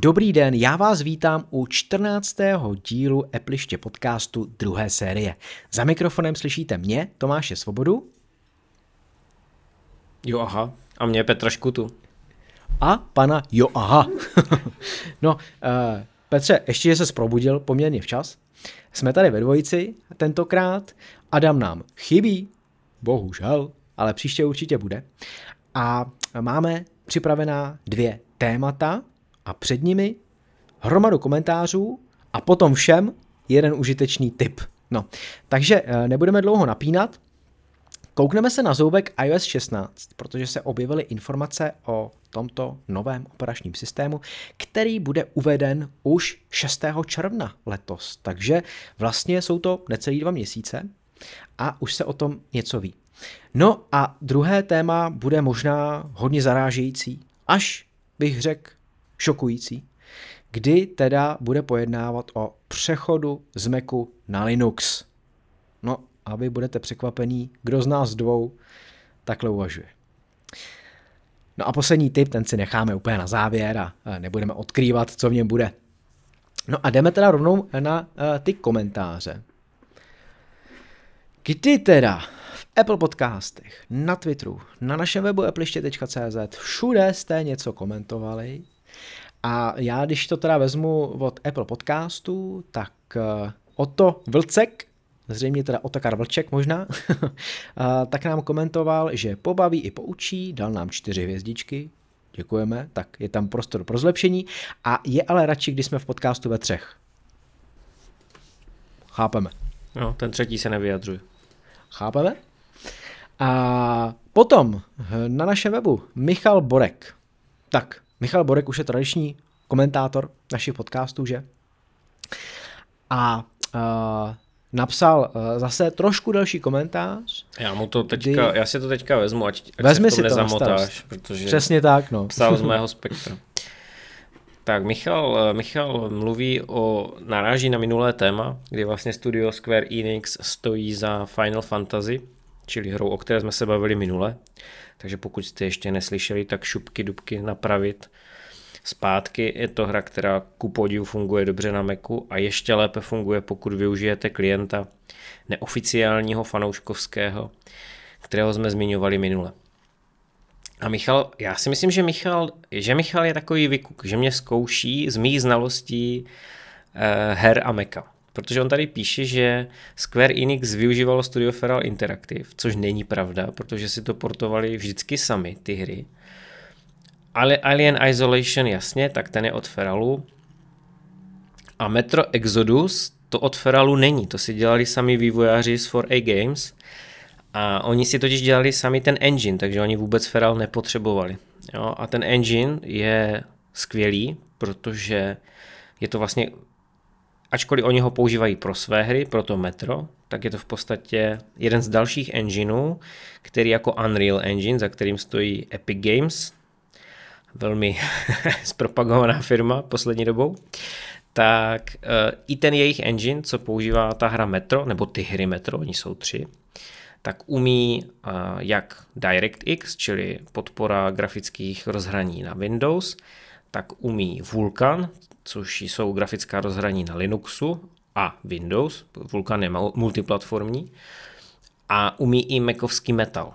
Dobrý den, já vás vítám u 14. dílu Epliště podcastu druhé série. Za mikrofonem slyšíte mě, Tomáše Svobodu. Jo, aha. A mě Petra Škutu. A pana Jo, aha. no, uh, Petře, ještě, se probudil poměrně včas. Jsme tady ve dvojici tentokrát. Adam nám chybí, bohužel, ale příště určitě bude. A máme připravená dvě témata, a před nimi hromadu komentářů a potom všem jeden užitečný tip. No, takže eh, nebudeme dlouho napínat, Koukneme se na zoubek iOS 16, protože se objevily informace o tomto novém operačním systému, který bude uveden už 6. června letos. Takže vlastně jsou to necelý dva měsíce a už se o tom něco ví. No a druhé téma bude možná hodně zarážející, až bych řekl šokující, kdy teda bude pojednávat o přechodu z Macu na Linux. No, a vy budete překvapení, kdo z nás dvou takhle uvažuje. No a poslední tip, ten si necháme úplně na závěr a nebudeme odkrývat, co v něm bude. No a jdeme teda rovnou na uh, ty komentáře. Kdy teda v Apple podcastech, na Twitteru, na našem webu appliště.cz, všude jste něco komentovali, a já, když to teda vezmu od Apple podcastu, tak uh, Oto Vlcek, zřejmě teda Otakar Vlček možná, tak nám komentoval, že pobaví i poučí, dal nám čtyři hvězdičky, děkujeme, tak je tam prostor pro zlepšení a je ale radši, když jsme v podcastu ve třech. Chápeme. No, ten třetí se nevyjadřuje. Chápeme? A potom na našem webu Michal Borek. Tak, Michal Borek už je tradiční komentátor našich podcastů, že? A uh, napsal uh, zase trošku delší komentář. Já mu to teďka, kdy... já si to teďka vezmu, ať, ať Vezmi se si to nezamotáš, protože Přesně tak, no. psal z mého spektra. Tak Michal, Michal mluví o, naráží na minulé téma, kdy vlastně studio Square Enix stojí za Final Fantasy, čili hrou, o které jsme se bavili minule. Takže pokud jste ještě neslyšeli, tak šupky dubky napravit zpátky. Je to hra, která ku podivu funguje dobře na Macu a ještě lépe funguje, pokud využijete klienta neoficiálního fanouškovského, kterého jsme zmiňovali minule. A Michal, já si myslím, že Michal, že Michal je takový vykuk, že mě zkouší z mých znalostí eh, her a Meka. Protože on tady píše, že Square Enix využívalo Studio Feral Interactive, což není pravda, protože si to portovali vždycky sami, ty hry. Ale Alien Isolation, jasně, tak ten je od Feralu. A Metro Exodus, to od Feralu není, to si dělali sami vývojáři z 4A Games. A oni si totiž dělali sami ten engine, takže oni vůbec Feral nepotřebovali. Jo? A ten engine je skvělý, protože je to vlastně ačkoliv oni ho používají pro své hry, pro to Metro, tak je to v podstatě jeden z dalších engineů, který jako Unreal Engine, za kterým stojí Epic Games, velmi zpropagovaná firma poslední dobou, tak uh, i ten jejich engine, co používá ta hra Metro, nebo ty hry Metro, oni jsou tři, tak umí uh, jak DirectX, čili podpora grafických rozhraní na Windows, tak umí Vulkan, což jsou grafická rozhraní na Linuxu a Windows. Vulkan je multiplatformní. A umí i Macovský Metal,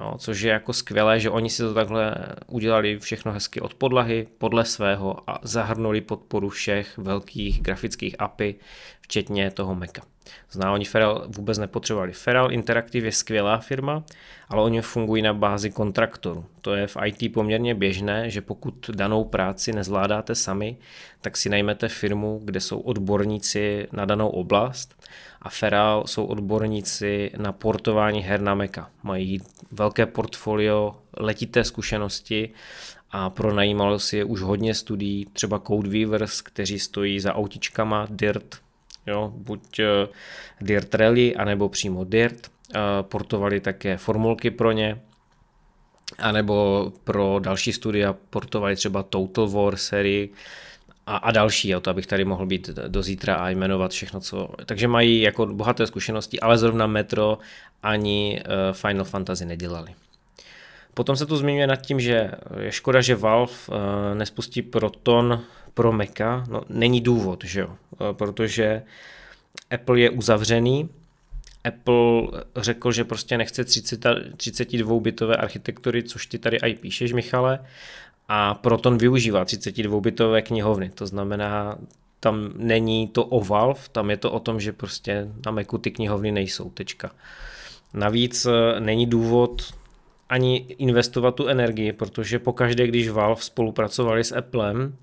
jo, což je jako skvělé, že oni si to takhle udělali všechno hezky od podlahy, podle svého a zahrnuli podporu všech velkých grafických API, včetně toho Maca. Zná, oni Feral vůbec nepotřebovali. Feral Interactive je skvělá firma, ale oni fungují na bázi kontraktoru. To je v IT poměrně běžné, že pokud danou práci nezvládáte sami, tak si najmete firmu, kde jsou odborníci na danou oblast a Feral jsou odborníci na portování her na Maca. Mají velké portfolio, letité zkušenosti a pronajímalo si je už hodně studií, třeba Codeweavers, kteří stojí za autičkama Dirt, jo, buď uh, Dirt Rally, anebo přímo Dirt. Uh, portovali také formulky pro ně, anebo pro další studia portovali třeba Total War sérii a, a další, jo, to abych tady mohl být do zítra a jmenovat všechno, co... Takže mají jako bohaté zkušenosti, ale zrovna Metro ani uh, Final Fantasy nedělali. Potom se tu zmiňuje nad tím, že je škoda, že Valve eh, nespustí Proton pro Maca. No, není důvod, že jo? Eh, protože Apple je uzavřený. Apple řekl, že prostě nechce 32-bitové architektury, což ty tady i píšeš, Michale, a Proton využívá 32-bitové knihovny. To znamená, tam není to o Valve, tam je to o tom, že prostě na Macu ty knihovny nejsou, tečka. Navíc eh, není důvod ani investovat tu energii, protože pokaždé, když Valve spolupracovali s Applem,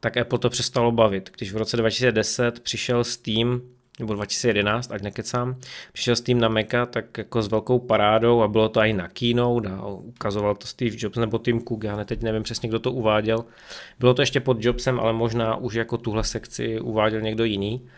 tak Apple to přestalo bavit. Když v roce 2010 přišel Steam, nebo 2011, ať nekecám, přišel Steam na Maca tak jako s velkou parádou a bylo to i na keynote a ukazoval to Steve Jobs nebo Tim Cook, já teď nevím přesně, kdo to uváděl. Bylo to ještě pod Jobsem, ale možná už jako tuhle sekci uváděl někdo jiný.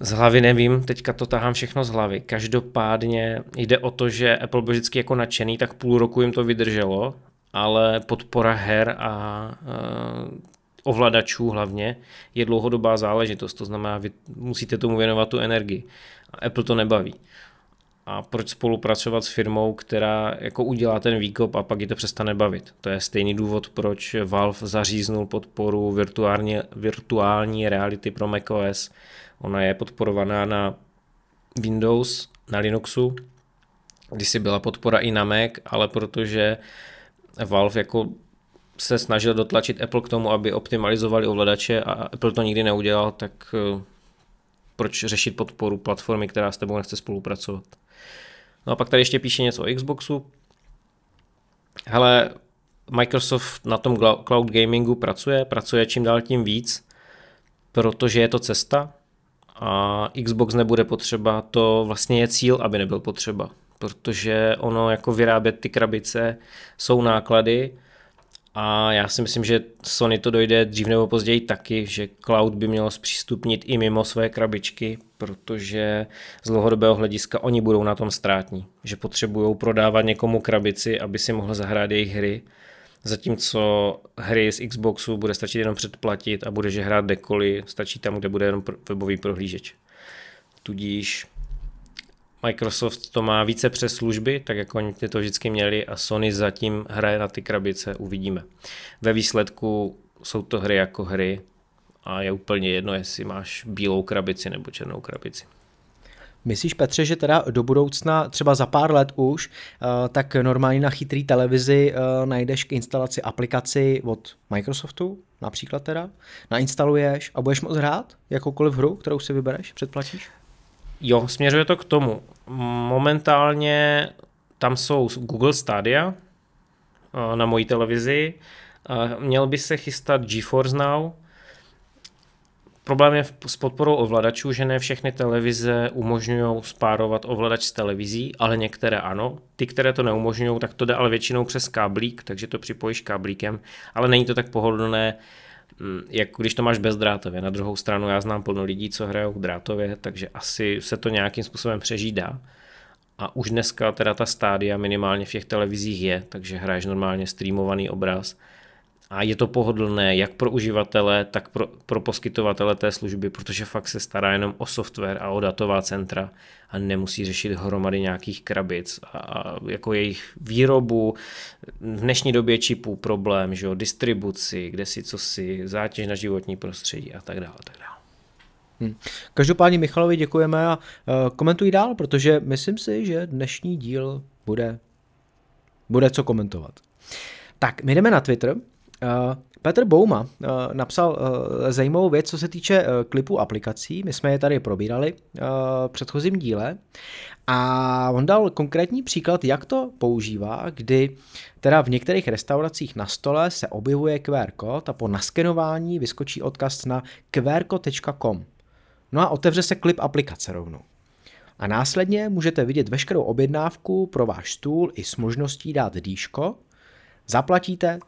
Z hlavy nevím, teďka to tahám všechno z hlavy. Každopádně jde o to, že Apple byl vždycky jako nadšený, tak půl roku jim to vydrželo, ale podpora her a uh, ovladačů hlavně je dlouhodobá záležitost, to znamená, vy musíte tomu věnovat tu energii. A Apple to nebaví. A proč spolupracovat s firmou, která jako udělá ten výkop a pak ji to přestane bavit? To je stejný důvod, proč Valve zaříznul podporu virtuální, virtuální reality pro macOS, Ona je podporovaná na Windows, na Linuxu, si byla podpora i na Mac, ale protože Valve jako se snažil dotlačit Apple k tomu, aby optimalizovali ovladače a Apple to nikdy neudělal, tak eh, proč řešit podporu platformy, která s tebou nechce spolupracovat. No a pak tady ještě píše něco o Xboxu. Hele, Microsoft na tom cloud gamingu pracuje, pracuje čím dál tím víc, protože je to cesta, a Xbox nebude potřeba, to vlastně je cíl, aby nebyl potřeba, protože ono jako vyrábět ty krabice jsou náklady a já si myslím, že Sony to dojde dřív nebo později taky, že cloud by mělo zpřístupnit i mimo své krabičky, protože z dlouhodobého hlediska oni budou na tom ztrátní, že potřebují prodávat někomu krabici, aby si mohl zahrát jejich hry Zatímco hry z Xboxu bude stačit jenom předplatit a budeš hrát dekoli, stačí tam, kde bude jenom webový prohlížeč. Tudíž Microsoft to má více přes služby, tak jako oni to vždycky měli a Sony zatím hraje na ty krabice, uvidíme. Ve výsledku jsou to hry jako hry a je úplně jedno, jestli máš bílou krabici nebo černou krabici. Myslíš, Petře, že teda do budoucna, třeba za pár let už, eh, tak normálně na chytrý televizi eh, najdeš k instalaci aplikaci od Microsoftu, například teda, nainstaluješ a budeš moct hrát jakoukoliv hru, kterou si vybereš, předplatíš? Jo, směřuje to k tomu. Momentálně tam jsou Google Stadia eh, na mojí televizi. Měl by se chystat GeForce Now, Problém je s podporou ovladačů, že ne všechny televize umožňují spárovat ovladač s televizí, ale některé ano. Ty, které to neumožňují, tak to jde ale většinou přes káblík, takže to připojíš káblíkem, ale není to tak pohodlné, mm, jako když to máš bezdrátově. Na druhou stranu já znám plno lidí, co hrajou drátově, takže asi se to nějakým způsobem přežídá. A už dneska teda ta stádia minimálně v těch televizích je, takže hraješ normálně streamovaný obraz a je to pohodlné jak pro uživatele, tak pro, pro poskytovatele té služby, protože fakt se stará jenom o software a o datová centra a nemusí řešit hromady nějakých krabic a, a jako jejich výrobu, v dnešní době čipů problém, že jo, distribuci, kde si co si, zátěž na životní prostředí a tak dále. tak dále. Hmm. Každopádně Michalovi děkujeme a uh, komentuj dál, protože myslím si, že dnešní díl bude, bude co komentovat. Tak, my jdeme na Twitter, Uh, Petr Bouma uh, napsal uh, zajímavou věc, co se týče klipů aplikací. My jsme je tady probírali v předchozím díle a on dal konkrétní příklad, jak to používá, kdy teda v některých restauracích na stole se objevuje QR kód a po naskenování vyskočí odkaz na qrcode.com. No a otevře se klip aplikace rovnou. A následně můžete vidět veškerou objednávku pro váš stůl i s možností dát dýško, zaplatíte,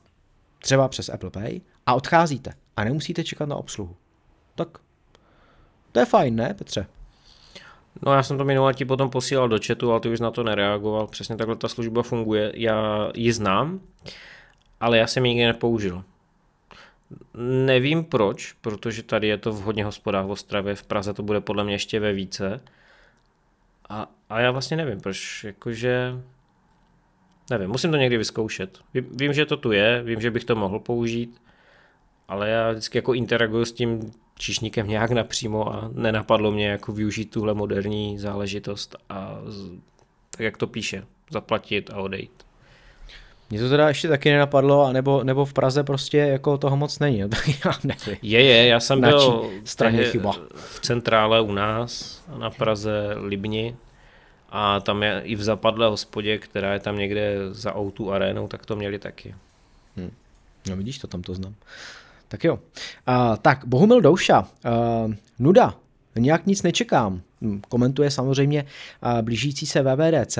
třeba přes Apple Pay, a odcházíte a nemusíte čekat na obsluhu. Tak to je fajn, ne, Petře? No já jsem to minule ti potom posílal do chatu, ale ty už na to nereagoval. Přesně takhle ta služba funguje. Já ji znám, ale já jsem ji nikdy nepoužil. Nevím proč, protože tady je to v hodně hospodách v Ostravě, v Praze to bude podle mě ještě ve více. A, a já vlastně nevím, proč, jakože Nevím, musím to někdy vyzkoušet. Vím, že to tu je, vím, že bych to mohl použít, ale já vždycky jako interaguju s tím číšníkem nějak napřímo a nenapadlo mě jako využít tuhle moderní záležitost a z, tak jak to píše, zaplatit a odejít. Mně to teda ještě taky nenapadlo, nebo, nebo v Praze prostě jako toho moc není, já nevím. Je, je, já jsem byl straně chyba. v centrále u nás na Praze Libni a tam je i v zapadlé hospodě, která je tam někde za Outu arénou, tak to měli taky. Hmm. No vidíš, to tam to znám. Tak jo. Uh, tak, Bohumil Douša. Uh, nuda. Nějak nic nečekám. Hm, komentuje samozřejmě uh, blížící se VVDC.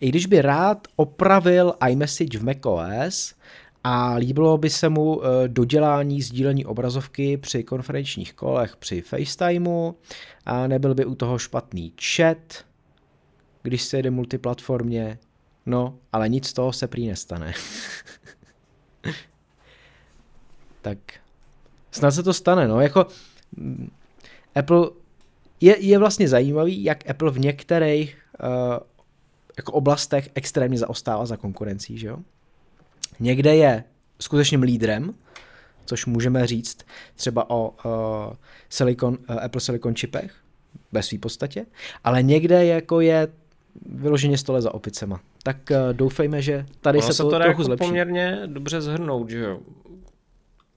I když by rád opravil iMessage v macOS, a líbilo by se mu dodělání sdílení obrazovky při konferenčních kolech při FaceTimeu a nebyl by u toho špatný chat, když se jede multiplatformně, no, ale nic z toho se prý nestane. tak snad se to stane, no, jako mm, Apple je, je vlastně zajímavý, jak Apple v některých uh, jako oblastech extrémně zaostává za konkurencí, že jo? Někde je skutečným lídrem, což můžeme říct třeba o uh, Silicon, uh, Apple Silicon čipech, ve své podstatě, ale někde jako je vyloženě stole za opicema. Tak uh, doufejme, že tady ono se, se to, to trochu jako zlepší. poměrně dobře zhrnout, že jo?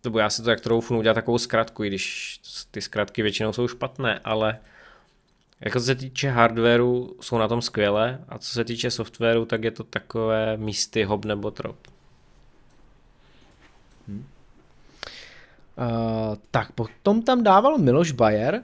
Nebo já si to jak troufnu udělat takovou zkratku, i když ty zkratky většinou jsou špatné, ale jako co se týče hardwareu, jsou na tom skvěle a co se týče softwaru, tak je to takové místy hob nebo trop. Hmm. Uh, tak potom tam dával Miloš Bayer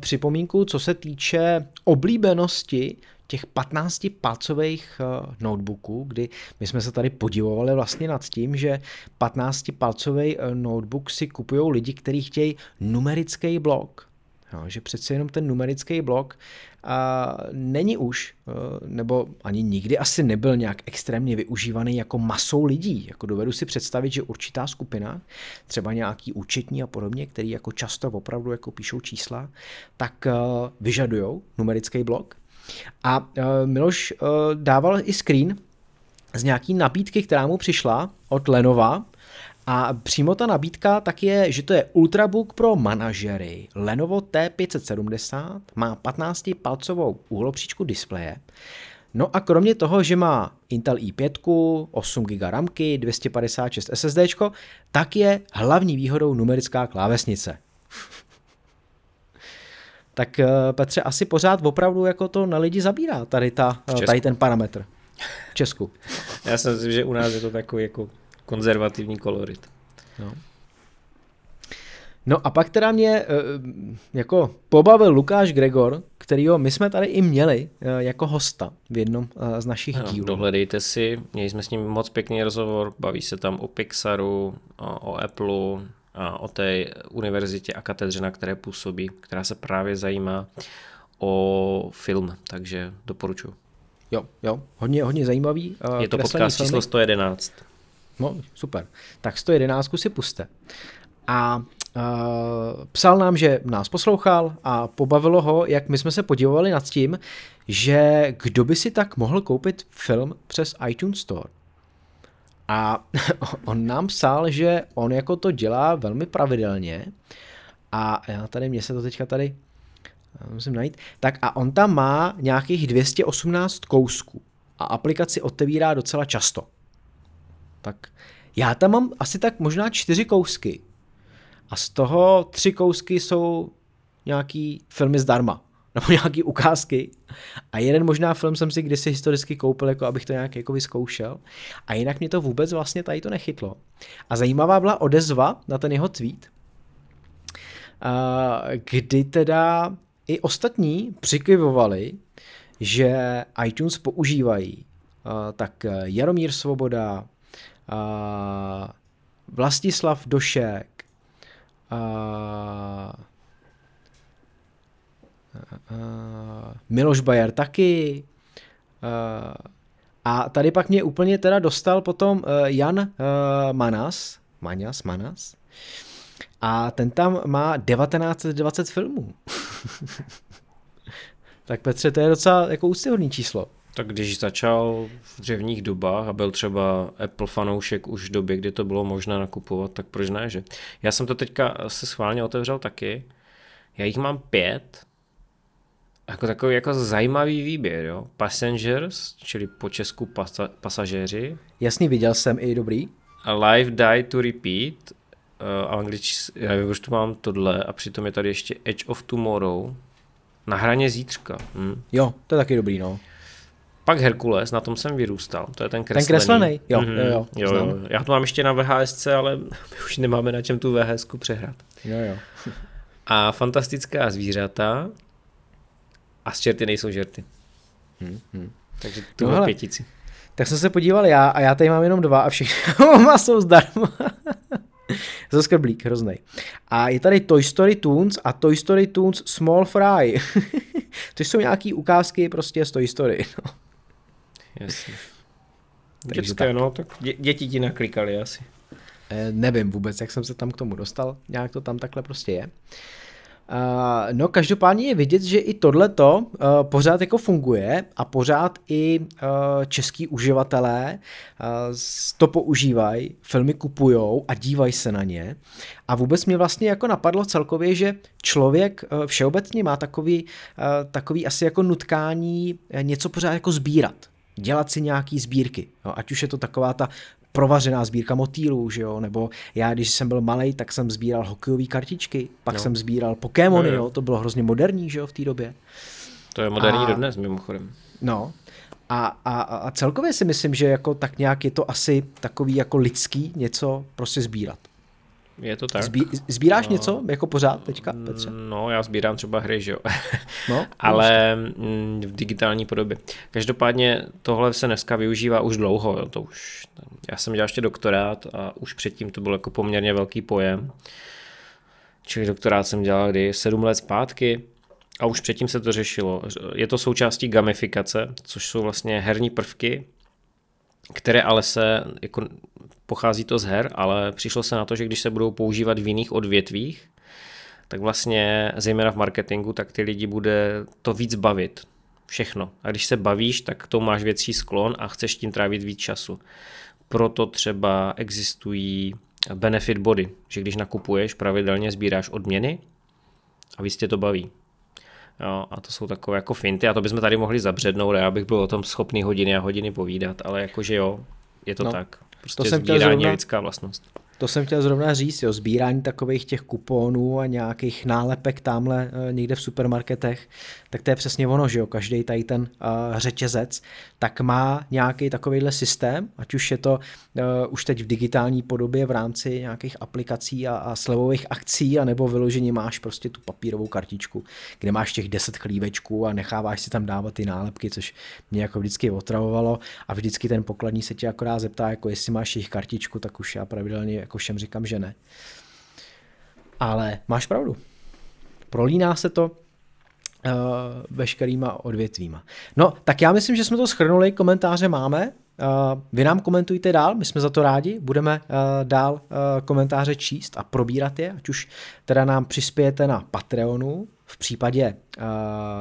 připomínku, co se týče oblíbenosti těch 15 palcových uh, notebooků, kdy my jsme se tady podivovali vlastně nad tím, že 15 palcový uh, notebook si kupují lidi, kteří chtějí numerický blok. Jo, že přece jenom ten numerický blok a není už, uh, nebo ani nikdy asi nebyl nějak extrémně využívaný jako masou lidí. Jako dovedu si představit, že určitá skupina, třeba nějaký účetní a podobně, který jako často opravdu jako píšou čísla, tak uh, vyžadují numerický blok a uh, Miloš dával i screen z nějaký nabídky, která mu přišla od Lenova, a přímo ta nabídka tak je, že to je Ultrabook pro manažery. Lenovo T570 má 15-palcovou úhlopříčku displeje. No a kromě toho, že má Intel i5, 8 GB ramky, 256 SSD, tak je hlavní výhodou numerická klávesnice tak eh, Petře, asi pořád opravdu jako to na lidi zabírá tady, ta, eh, tady ten parametr. V Česku. Já si myslím, že u nás je to takový jako konzervativní kolorit. No. No a pak teda mě eh, jako pobavil Lukáš Gregor, kterýho my jsme tady i měli jako hosta v jednom z našich no, dílů. Dohledejte si, měli jsme s ním moc pěkný rozhovor, baví se tam o Pixaru, o, Appleu, o té univerzitě a katedře, na které působí, která se právě zajímá o film, takže doporučuji. Jo, jo, hodně, hodně zajímavý. Je to podcast filmy. číslo 111. No, super. Tak 111 si puste. A uh, psal nám, že nás poslouchal a pobavilo ho, jak my jsme se podívali nad tím, že kdo by si tak mohl koupit film přes iTunes Store. A on nám psal, že on jako to dělá velmi pravidelně a já tady, mě se to teďka tady musím najít, tak a on tam má nějakých 218 kousků a aplikaci otevírá docela často. Tak já tam mám asi tak možná čtyři kousky a z toho tři kousky jsou nějaký filmy zdarma nebo nějaký ukázky. A jeden možná film jsem si kdysi historicky koupil, jako abych to nějak jako vyzkoušel. A jinak mě to vůbec vlastně tady to nechytlo. A zajímavá byla odezva na ten jeho tweet, kdy teda i ostatní přikyvovali, že iTunes používají. Tak Jaromír Svoboda, Vlastislav Došek, Uh, Miloš Bayer taky. Uh, a tady pak mě úplně teda dostal potom uh, Jan uh, Manas, Manas, Manas, a ten tam má 1920 filmů. tak Petře, to je docela jako úctyhodný číslo. Tak když začal v dřevních dobách a byl třeba Apple fanoušek už v době, kdy to bylo možné nakupovat, tak proč ne, že? Já jsem to teďka se schválně otevřel taky. Já jich mám pět. Jako takový jako zajímavý výběr, jo. Passengers, čili po česku pasa, pasažéři. Jasný, viděl jsem i dobrý. A Live Die to Repeat, uh, anglič, já nevím, už tu mám tohle a přitom je tady ještě Edge of Tomorrow, na hraně zítřka. Hm. Jo, to je taky dobrý, no. Pak Herkules, na tom jsem vyrůstal, to je ten kreslený. Ten kreslený, jo, Mhm, jo, jo, jo, znám. jo. Já to mám ještě na VHSC, ale my už nemáme na čem tu VHS přehrát. Jo, jo. A fantastická zvířata a z čerty nejsou žerty. Hm, hm. Takže No tu hele. pětici. Tak jsem se podíval já a já tady mám jenom dva a všechny oba jsou zdarma. Za skrblík, hroznej. A je tady Toy Story Toons a Toy Story Toons Small Fry. to jsou nějaký ukázky prostě z Toy Story. No. Jasně. Takže Dětské, tak. no, tak dě, děti ti naklikali asi. Eh, nevím vůbec, jak jsem se tam k tomu dostal, nějak to tam takhle prostě je. Uh, no každopádně je vidět, že i tohleto uh, pořád jako funguje a pořád i uh, český uživatelé uh, to používají, filmy kupujou a dívají se na ně. A vůbec mě vlastně jako napadlo celkově, že člověk uh, všeobecně má takový, uh, takový asi jako nutkání něco pořád jako sbírat dělat si nějaký sbírky. No, ať už je to taková ta provařená sbírka motýlů, že jo, nebo já, když jsem byl malý, tak jsem sbíral hokejové kartičky, pak No. no. jsem sbíral Pokémony, Jo, jo. jo, to bylo hrozně moderní, že jo, v té době. To je moderní A- dodnes, mimochodem. No, a, a, a a celkově si myslím, že jako tak nějak je to asi takový jako lidský něco prostě sbírat. Je to tak. Zbí, sbíráš No. něco jako pořád teďka, Petře? No, já sbírám třeba hry, že jo. No, ale mm, v digitální podobě. Každopádně tohle se dneska využívá už dlouho, jo, to už, já jsem dělal ještě doktorát a už předtím to byl jako poměrně velký pojem. Čili doktorát jsem dělal kdy sedm let zpátky a už předtím se to řešilo. Je to součástí gamifikace, což jsou vlastně herní prvky, které ale se, jako pochází to z her, ale přišlo se na to, že když se budou používat v jiných odvětvích, tak vlastně zejména v marketingu, tak ty lidi bude to víc bavit. Všechno. A když se bavíš, tak k tomu máš větší sklon a chceš tím trávit víc času. Proto třeba existují benefit body, že když nakupuješ, pravidelně sbíráš odměny a víc tě to baví. Jo, a to jsou takové jako finty a to bychom tady mohli zabřednout a já bych byl o tom schopný hodiny a hodiny povídat, ale jakože jo, je to no, tak. Prostě jsem chtěl sbírání je zrovna- lidská vlastnost. To jsem chtěl zrovna říct, jo, sbírání takových těch kuponů a nějakých nálepek tamhle eh, někde v supermarketech, tak to je přesně ono, že jo, každý tady ten uh, řetězec, tak má nějaký takovýhle systém, ať už je to uh, už teď v digitální podobě v rámci nějakých aplikací a, a slevových akcí, anebo vyloženě máš prostě tu papírovou kartičku, kde máš těch 10 chlívečků a necháváš si tam dávat ty nálepky, což mě jako vždycky otravovalo a vždycky ten pokladní se tě akorát zeptá, jako jestli máš jejich kartičku, tak už já pravidelně jako všem říkám, že ne. Ale máš pravdu. Prolíná se to uh, veškerýma odvětvíma. No, tak já myslím, že jsme to schrnuli, komentáře máme. Uh, vy nám komentujte dál, my jsme za to rádi, budeme uh, dál uh, komentáře číst a probírat je, ať už teda nám přispějete na Patreonu, v případě, uh,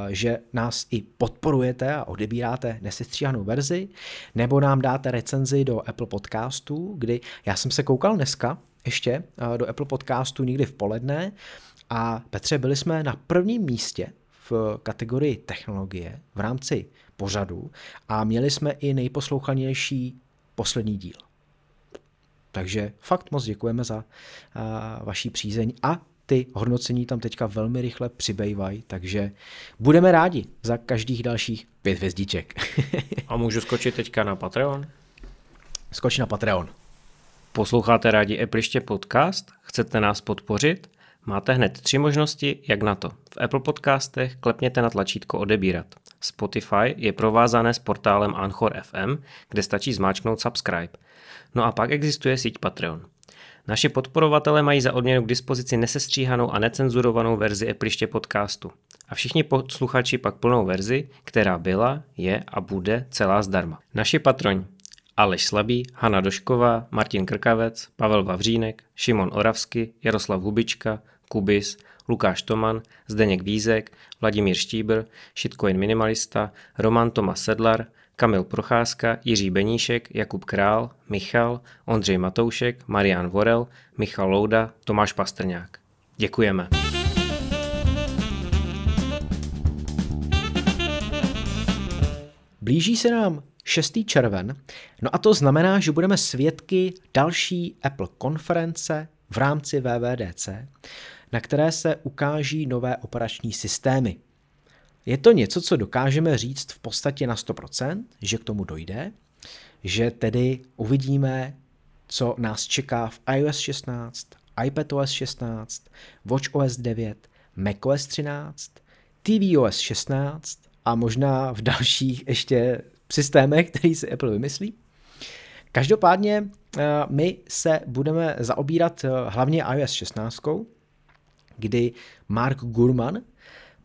že nás i podporujete a odebíráte nesestříhanou verzi, nebo nám dáte recenzi do Apple Podcastů, kdy já jsem se koukal dneska ještě uh, do Apple Podcastu někdy v poledne a Petře, byli jsme na prvním místě v kategorii technologie v rámci pořadu a měli jsme i nejposlouchanější poslední díl. Takže fakt moc děkujeme za uh, vaší přízeň a ty hodnocení tam teďka velmi rychle přibývají, takže budeme rádi za každých dalších pět hvězdiček. A můžu skočit teďka na Patreon? Skoč na Patreon. Posloucháte rádi Epliště podcast? Chcete nás podpořit? Máte hned tři možnosti, jak na to. V Apple podcastech klepněte na tlačítko odebírat. Spotify je provázané s portálem Anchor FM, kde stačí zmáčknout subscribe. No a pak existuje síť Patreon. Naši podporovatelé mají za odměnu k dispozici nesestříhanou a necenzurovanou verzi Epliště podcastu. A všichni posluchači pak plnou verzi, která byla, je a bude celá zdarma. Naši patroni Aleš Slabý, Hana Došková, Martin Krkavec, Pavel Vavřínek, Šimon Oravsky, Jaroslav Hubička, Kubis, Lukáš Toman, Zdeněk Vízek, Vladimír Štíbr, Shitcoin Minimalista, Roman Tomas Sedlar, Kamil Procházka, Jiří Beníšek, Jakub Král, Michal, Ondřej Matoušek, Marian Vorel, Michal Louda, Tomáš Pastrňák. Děkujeme. Blíží se nám 6. červen, no a to znamená, že budeme svědky další Apple konference v rámci VVDC, na které se ukáží nové operační systémy. Je to něco, co dokážeme říct v podstatě na 100%, že k tomu dojde, že tedy uvidíme, co nás čeká v iOS 16, iPadOS 16, WatchOS 9, macOS 13, tvOS 16 a možná v dalších ještě systémech, který si Apple vymyslí. Každopádně eh, my se budeme zaobírat eh, hlavně iOS 16, kdy Mark Gurman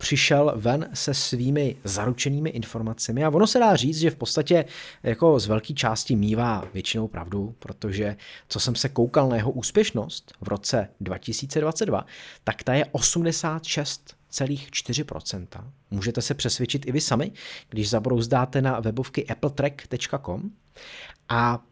přišel ven se svými zaručenými informacemi. A ono se dá říct, že v podstatě jako z velké části mývá většinou pravdu, protože co jsem se koukal na jeho úspěšnost v roce 2022, tak ta je 86,4%. Můžete se přesvědčit i vy sami, když zabrouzdáte na webovky appletrack.com a uh,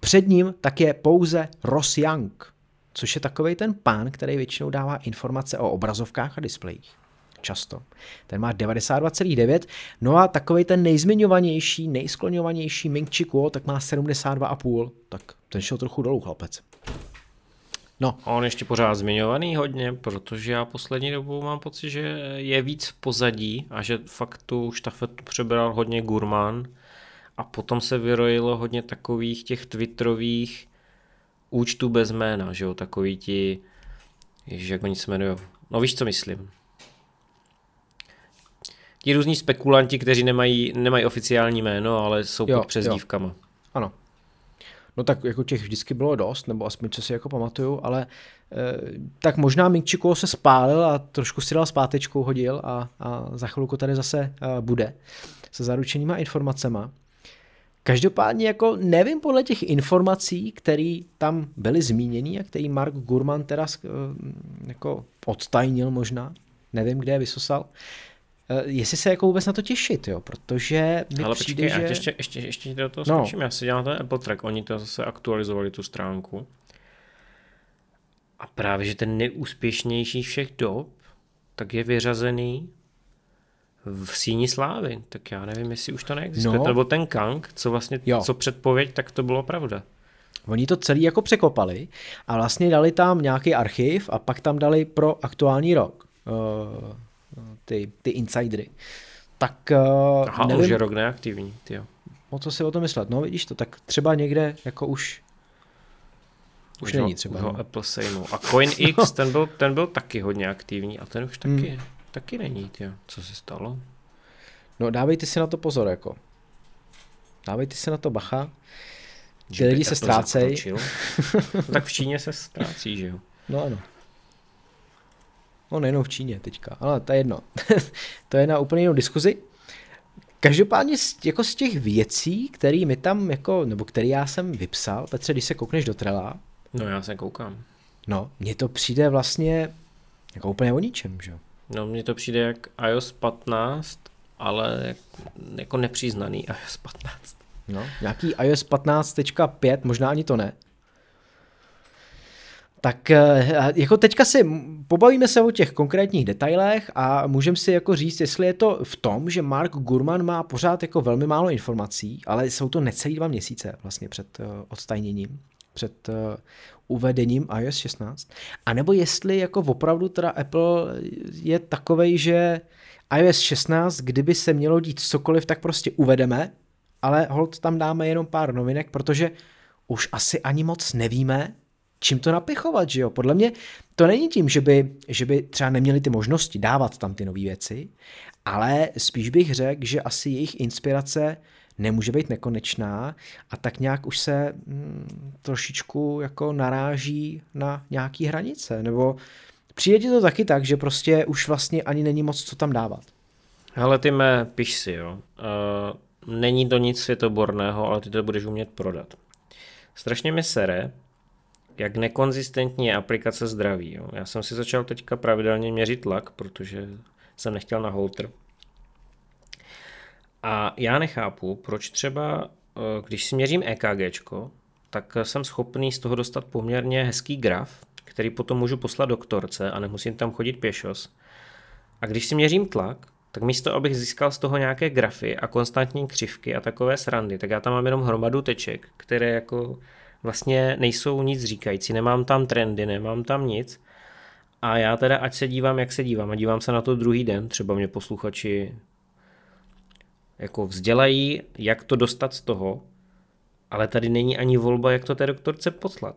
před ním tak je pouze Ross Young, což je takový ten pán, který většinou dává informace o obrazovkách a displejích často. Ten má 92,9, no a takový ten nejzmiňovanější, nejskloňovanější Ming Chi Kuo, tak má 72,5, tak ten šel trochu dolů, chlapec. No. A on ještě pořád zmiňovaný hodně, protože já poslední dobou mám pocit, že je víc v pozadí a že fakt tu štafetu přebral hodně Gurman a potom se vyrojilo hodně takových těch twitterových účtů bez jména, že jo, takový ti, ježiš, jak oni se jmenují, no víš, co myslím ti různí spekulanti, kteří nemají, nemají oficiální jméno, ale jsou jo, pod přezdívkama. Jo. Ano. No tak jako těch vždycky bylo dost, nebo aspoň co si jako pamatuju, ale e, tak možná Minkčiko se spálil a trošku si dal zpátečkou hodil a, a za chvilku tady zase e, bude se zaručenýma informacema. Každopádně jako nevím podle těch informací, které tam byly zmíněny a který Mark Gurman teda e, jako odtajnil možná, nevím, kde je vysosal, Eh, jestli se jako vůbec na to těšit, jo, protože mi Ale přijde, počkej, že... ještě, ještě, ještě do toho no. skočím, já si dělám ten Apple Track, oni to zase aktualizovali tu stránku. A právě, že ten nejúspěšnější všech dob, tak je vyřazený v síni slávy. Tak já nevím, jestli už to neexistuje. No. Nebo ten Kang, co vlastně, jo. co předpověď, tak to bylo pravda. Oni to celý jako překopali a vlastně dali tam nějaký archiv a pak tam dali pro aktuální rok. Uh, ty, ty insidery. Tak Aha, nevím, už je rok neaktivní, tyjo. O co si o to myslet? No vidíš to, tak třeba někde jako už už, už není třeba. Ho no. Apple sejmul. A CoinX, no. ten, byl, ten byl taky hodně aktivní a ten už taky, hmm. taky není, tyjo. Co se stalo? No dávejte si na to pozor, jako. Dávejte si na to bacha. Ty lidi se ztrácejí. no, tak v Číně se ztrácí, že jo? No ano. No nejenom v Číně teďka, ale to je jedno. to je na úplně jinou diskuzi. Každopádně z, jako z těch věcí, které mi tam, jako, nebo který já jsem vypsal, Petře, když se koukneš do Trela. No já se koukám. No, mně to přijde vlastně jako úplně o ničem, že No mně to přijde jak iOS 15, ale jako nepříznaný iOS 15. No, nějaký iOS 15.5, možná ani to ne. Tak eh, jako teďka si pobavíme se o těch konkrétních detailech a můžeme si jako říct, jestli je to v tom, že Mark Gurman má pořád jako velmi málo informací, ale jsou to necelý dva měsíce vlastně před uh, odstajněním, před uh, uvedením iOS 16, a nebo jestli jako opravdu teda Apple je takovej, že iOS 16, kdyby se mělo dít cokoliv, tak prostě uvedeme, ale hold tam dáme jenom pár novinek, protože už asi ani moc nevíme, čím to napichovat, že jo? Podle mě to není tím, že by, že by třeba neměli ty možnosti dávat tam ty nové věci, ale spíš bych řekl, že asi jejich inspirace nemůže být nekonečná a tak nějak už se mm, trošičku jako naráží na nějaký hranice, nebo přijde ti to taky tak, že prostě už vlastně ani není moc co tam dávat. Hele, ty mé, piš si, jo. Uh, není to nic světoborného, ale ty to budeš umět prodat. Strašně mi sere, jak nekonzistentní je aplikace zdraví. Jo. Já jsem si začal teďka pravidelně měřit tlak, protože jsem nechtěl na holter. A já nechápu, proč třeba, eh, když si měřím EKGčko, tak jsem schopný z toho dostat poměrně hezký graf, který potom můžu poslat doktorce a nemusím tam chodit pěšos. A když si měřím tlak, tak místo, abych získal z toho nějaké grafy a konstantní křivky a takové srandy, tak já tam mám jenom hromadu teček, které jako vlastně nejsou nic říkající, nemám tam trendy, nemám tam nic. A já teda, ať se dívám, jak se dívám, a dívám se na to druhý den, třeba mě posluchači jako vzdělají, jak to dostat z toho, ale tady není ani volba, jak to té doktorce poslat.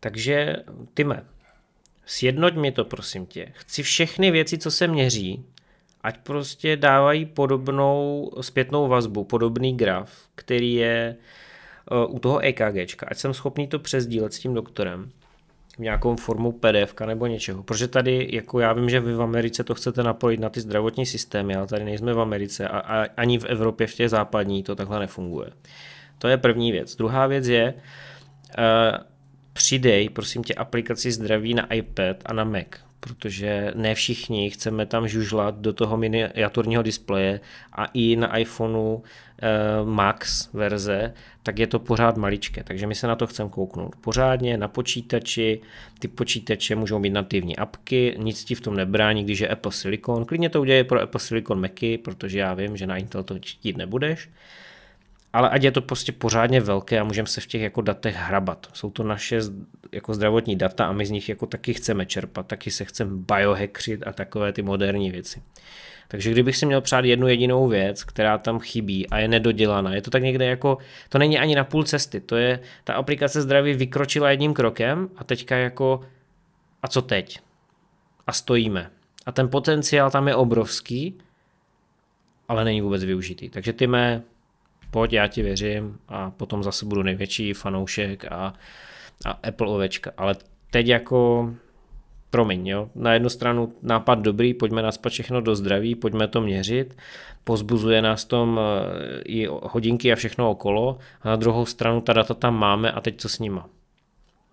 Takže, Tyme, sjednoť mi to, prosím tě. Chci všechny věci, co se měří, ať prostě dávají podobnou zpětnou vazbu, podobný graf, který je u toho EKGčka, ať jsem schopný to přesdílet s tím doktorem v nějakou formou PDF nebo něčeho. Protože tady, jako já vím, že vy v Americe to chcete napojit na ty zdravotní systémy, ale tady nejsme v Americe a, a ani v Evropě v těch západní to takhle nefunguje. To je první věc. Druhá věc je, uh, přidej, prosím tě, aplikaci zdraví na iPad a na Mac, protože ne všichni chceme tam žužlat do toho miniaturního displeje a i na iPhoneu eh, Max verze, tak je to pořád maličké, takže my se na to chceme kouknout. Pořádně na počítači, ty počítače můžou mít nativní apky, nic ti v tom nebrání, když je Apple Silicon. Klidně to udělej pro Apple Silicon Macy, protože já vím, že na Intel to chtít nebudeš ale ať je to prostě pořádně velké a můžeme se v těch jako datech hrabat. Jsou to naše jako zdravotní data a my z nich jako taky chceme čerpat, taky se chceme biohackřit a takové ty moderní věci. Takže kdybych si měl přát jednu jedinou věc, která tam chybí a je nedodělaná, je to tak někde jako, to není ani na půl cesty, to je, ta aplikace zdraví vykročila jedním krokem a teďka jako, a co teď? A stojíme. A ten potenciál tam je obrovský, ale není vůbec využitý. Takže ty mé pojď, já ti věřím a potom zase budu největší fanoušek a, a Apple ovečka. Ale teď jako promiň, jo. Na jednu stranu nápad dobrý, pojďme naspat všechno do zdraví, pojďme to měřit, pozbuzuje nás tom eh, i hodinky a všechno okolo, a na druhou stranu ta data tam máme a teď co s nima.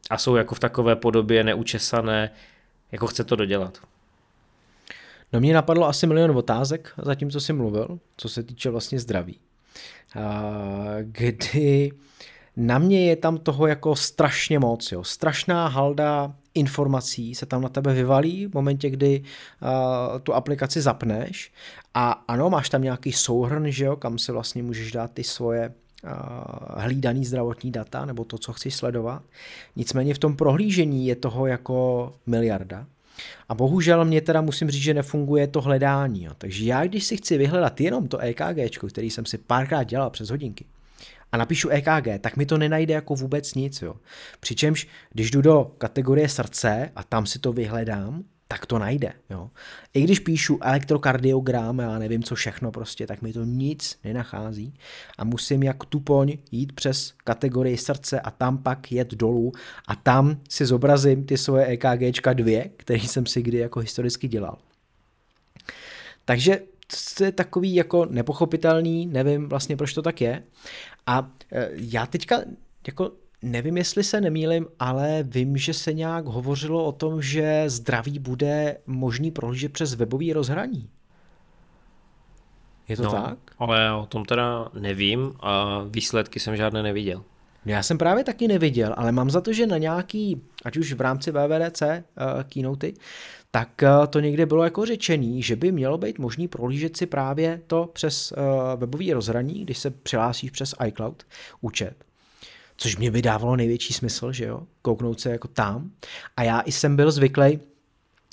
A jsou jako v takové podobě neučesané, jako chce to dodělat. No mě napadlo asi milion otázek, zatímco jsi mluvil, co se týče vlastně zdraví kdy na mě je tam toho jako strašně moc, jo. Strašná halda informací se tam na tebe vyvalí v momentě, kdy uh, tu aplikaci zapneš a ano, máš tam nějaký souhrn, že jo, kam se vlastně můžeš dát ty svoje uh, hlídaný zdravotní data nebo to, co chceš sledovat. Nicméně v tom prohlížení je toho jako miliarda. A bohužel mě teda musím říct, že nefunguje to hledání. Jo. Takže já, když si chci vyhledat jenom to EKG, který jsem si párkrát dělal přes hodinky, a napíšu EKG, tak mi to nenajde jako vůbec nic. Jo. Přičemž, když jdu do kategorie srdce a tam si to vyhledám, tak to najde. Jo. I když píšu elektrokardiogram, já nevím co všechno prostě, tak mi to nic nenachází a musím jak tupoň jít přes kategorii srdce a tam pak jet dolů a tam si zobrazím ty svoje EKGčka dvě, který jsem si kdy jako historicky dělal. Takže to je takový jako nepochopitelný, nevím vlastně proč to tak je. A e, já teďka jako Nevím, jestli se nemýlim, ale vím, že se nějak hovořilo o tom, že zdraví bude možný prohlížet přes webový rozhraní. Je to no, tak? Ale o tom teda nevím a výsledky jsem žádné neviděl. Já jsem právě taky neviděl, ale mám za to, že na nějaký, ať už v rámci VVDC uh, keynoty, tak uh, to někde bylo jako řečený, že by mělo být možný prohlížet si právě to přes uh, webový rozhraní, když se přihlásíš přes iCloud účet což mě by dávalo největší smysl, že jo, kouknout se jako tam. A já i jsem byl zvyklý,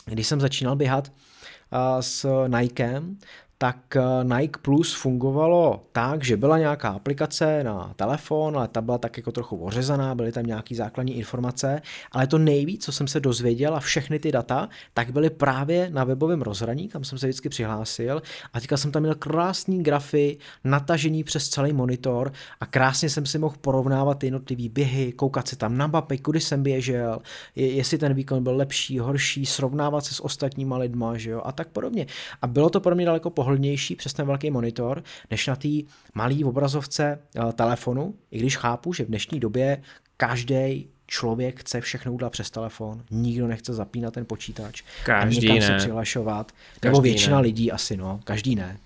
když jsem začínal běhat uh, s Nikem, tak eh, Nike Plus fungovalo tak, že byla nějaká aplikace na telefon, ale ta byla tak jako trochu ořezaná, byly tam nějaké základní informace, ale to nejvíc, co jsem se dozvěděl a všechny ty data, tak byly právě na webovém rozhraní, kam jsem se vždycky přihlásil a teďka jsem tam měl krásný grafy, natažení přes celý monitor a krásně jsem si mohl porovnávat jednotlivý běhy, koukat se tam na mapy, kudy jsem běžel, jestli ten výkon byl lepší, horší, srovnávat se s ostatníma lidma, že jo, a tak podobně. A bylo to pro mě daleko pohodlnější přes ten velký monitor, než na té malé obrazovce uh, telefonu, i když chápu, že v dnešní době každý člověk chce všechno udělat přes telefon, nikdo nechce zapínat ten počítač každý a ne. se přihlašovat, každý nebo většina ne. lidí asi, no, každý ne.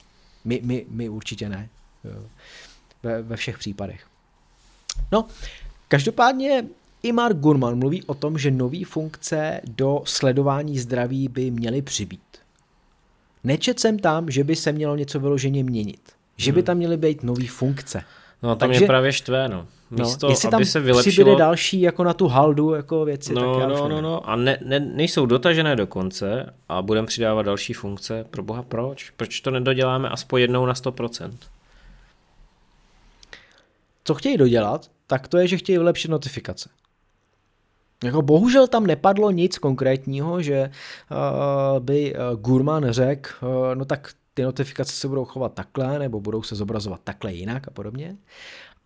My, my, my určitě ne. Ve, ve všech případech. No, každopádně i Mark Gurman mluví o tom, že nové funkce do sledování zdraví by měly přibýt. Nečet jsem tam, že by se mělo něco vyloženě měnit. Že by hmm. tam měly být nové funkce. No tam Takže, je právě štvé, no. no Místo, no, jestli tam aby se vylepšilo... další jako na tu haldu jako věci, no, tak no, no, no, a ne, ne, nejsou dotažené do konce a budeme přidávat další funkce. Pro boha proč? Proč to nedoděláme aspoň jednou na 100%? Co chtějí dodělat, tak to je, že chtějí vylepšit notifikace. Jako bohužel tam nepadlo nic konkrétního, že uh, by uh, Gurman řekl, uh, no tak ty notifikace se budou chovat takhle, nebo budou se zobrazovat takhle jinak a podobně.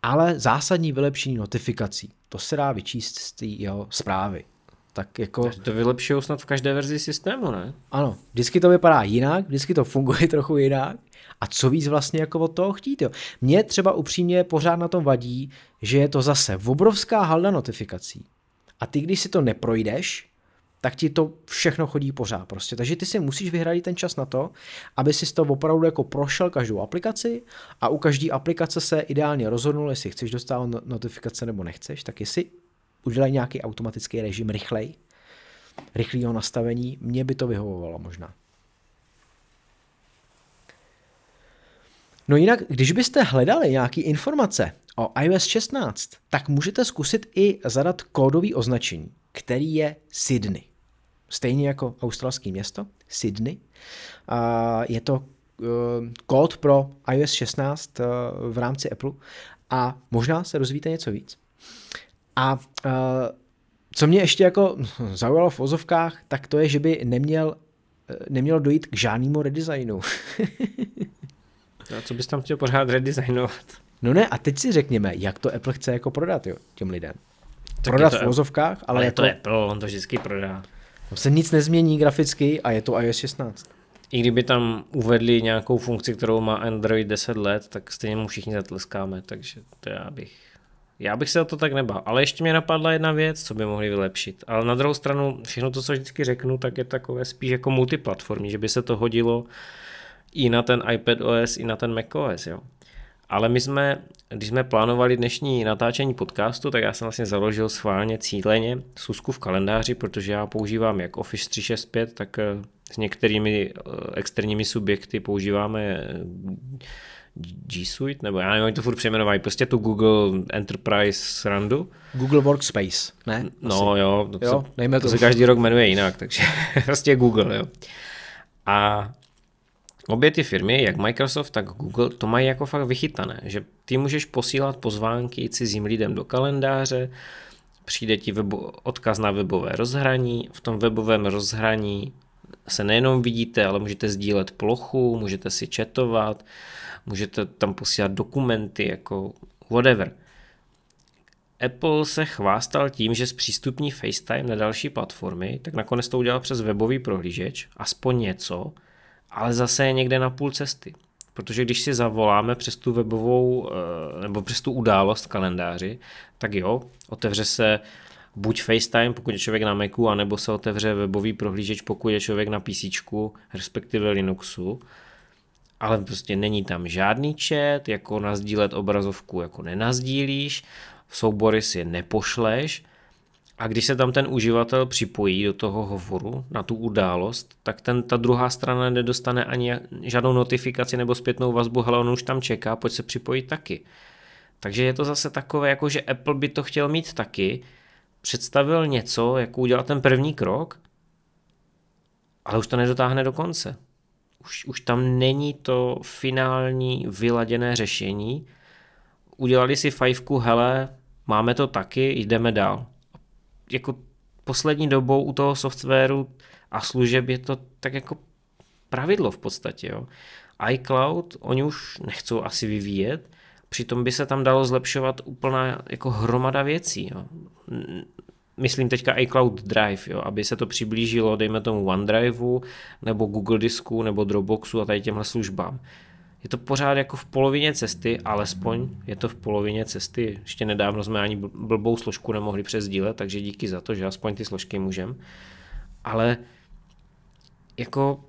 Ale zásadní vylepšení notifikací, to se dá vyčíst z té jeho zprávy. Tak jako... To vylepšují snad v každé verzi systému, ne? Ano, vždycky to vypadá jinak, vždycky to funguje trochu jinak. A co víc vlastně jako od toho chtít, jo. Mně třeba upřímně pořád na tom vadí, že je to zase obrovská halda notifikací. A ty, když si to neprojdeš, tak ti to všechno chodí pořád prostě. Takže ty si musíš vyhradit ten čas na to, aby si to opravdu jako prošel každou aplikaci a u každé aplikace se ideálně rozhodnul, jestli chceš dostávat no- notifikace nebo nechceš, tak jestli udělej nějaký automatický režim rychlej, rychlého nastavení, mě by to vyhovovalo možná. No jinak, když byste hledali nějaké informace o iOS 16, tak můžete zkusit i zadat kódový označení, který je Sydney. Stejně jako australské město, Sydney. Je to eh, kód pro iOS 16 eh, v rámci Apple a možná se rozvíte něco víc. A eh, co mě ještě jako zaujalo v vozovkách, tak to je, že by neměl, nemělo dojít k žádnému redesignu. a co bys tam chtěl pořád redesignovat? No ne, a teď si řekněme, jak to Apple chce jako prodat jo, těm lidem. Tak prodat to, v vozovkách, ale, ale je to Apple, on to vždycky prodá. Tam se nic nezmění graficky a je to iOS 16. I kdyby tam uvedli nějakou funkci, kterou má Android 10 let, tak stejně mu všichni zatleskáme, takže to já bych já bych se o to tak nebál, ale ještě mě napadla jedna věc, co by mohli vylepšit. Ale na druhou stranu, všechno to, co vždycky řeknu, tak je takové spíš jako multiplatformní, že by se to hodilo i na ten iPad OS, i na ten Mac OS. Jo. Ale my jsme, když jsme plánovali dnešní natáčení podcastu, tak já jsem vlastně založil schválně cíleně susku v kalendáři, protože já používám jak Office 365, tak eh, s některými eh, externími subjekty používáme eh, G Suite, nebo já nevím, oni to furt přejmenovají, prostě tu Google Enterprise randu. Google Workspace, ne? No Asi. jo, to, jo, se, to se každý rok jmenuje jinak, takže prostě Google, jo. A Obě ty firmy, jak Microsoft, tak Google, to mají jako fakt vychytané, že ty můžeš posílat pozvánky cizím lidem do kalendáře, přijde ti webo, odkaz na webové rozhraní, v tom webovém rozhraní se nejenom vidíte, ale můžete sdílet plochu, můžete si četovat, můžete tam posílat dokumenty, jako whatever. Apple se chvástal tím, že zpřístupní FaceTime na další platformy, tak nakonec to udělal přes webový prohlížeč, aspoň něco, ale zase je někde na půl cesty. Protože když si zavoláme přes tu webovou eh, nebo přes tu událost v kalendáři, tak jo, otevře se buď FaceTime, pokud je člověk na Macu, anebo se otevře webový prohlížeč, pokud je člověk na PC, respektive Linuxu. Ale prostě není tam žádný chat, jako nazdílet obrazovku jako nenazdílíš, soubory si nepošleš, a když se tam ten uživatel připojí do toho hovoru na tu událost, tak ten, ta druhá strana nedostane ani žádnou notifikaci nebo zpětnou vazbu, hele, on už tam čeká, pojď se připojit taky. Takže je to zase takové, jako že Apple by to chtěl mít taky, představil něco, jako udělal ten první krok, ale už to nedotáhne do konce. Už, už tam není to finální vyladěné řešení. Udělali si fajfku, hele, máme to taky, jdeme dál jako poslední dobou u toho softwaru a služeb je to tak jako pravidlo v podstatě. Jo. iCloud, oni už nechcou asi vyvíjet, přitom by se tam dalo zlepšovat úplná jako hromada věcí. Jo. Myslím teďka iCloud Drive, jo, aby se to přiblížilo, dejme tomu OneDriveu, nebo Google Disku, nebo Dropboxu a tady těmhle službám je to pořád jako v polovině cesty, alespoň je to v polovině cesty. Ještě nedávno jsme ani blbou složku nemohli přesdílet, takže díky za to, že aspoň ty složky můžem. Ale jako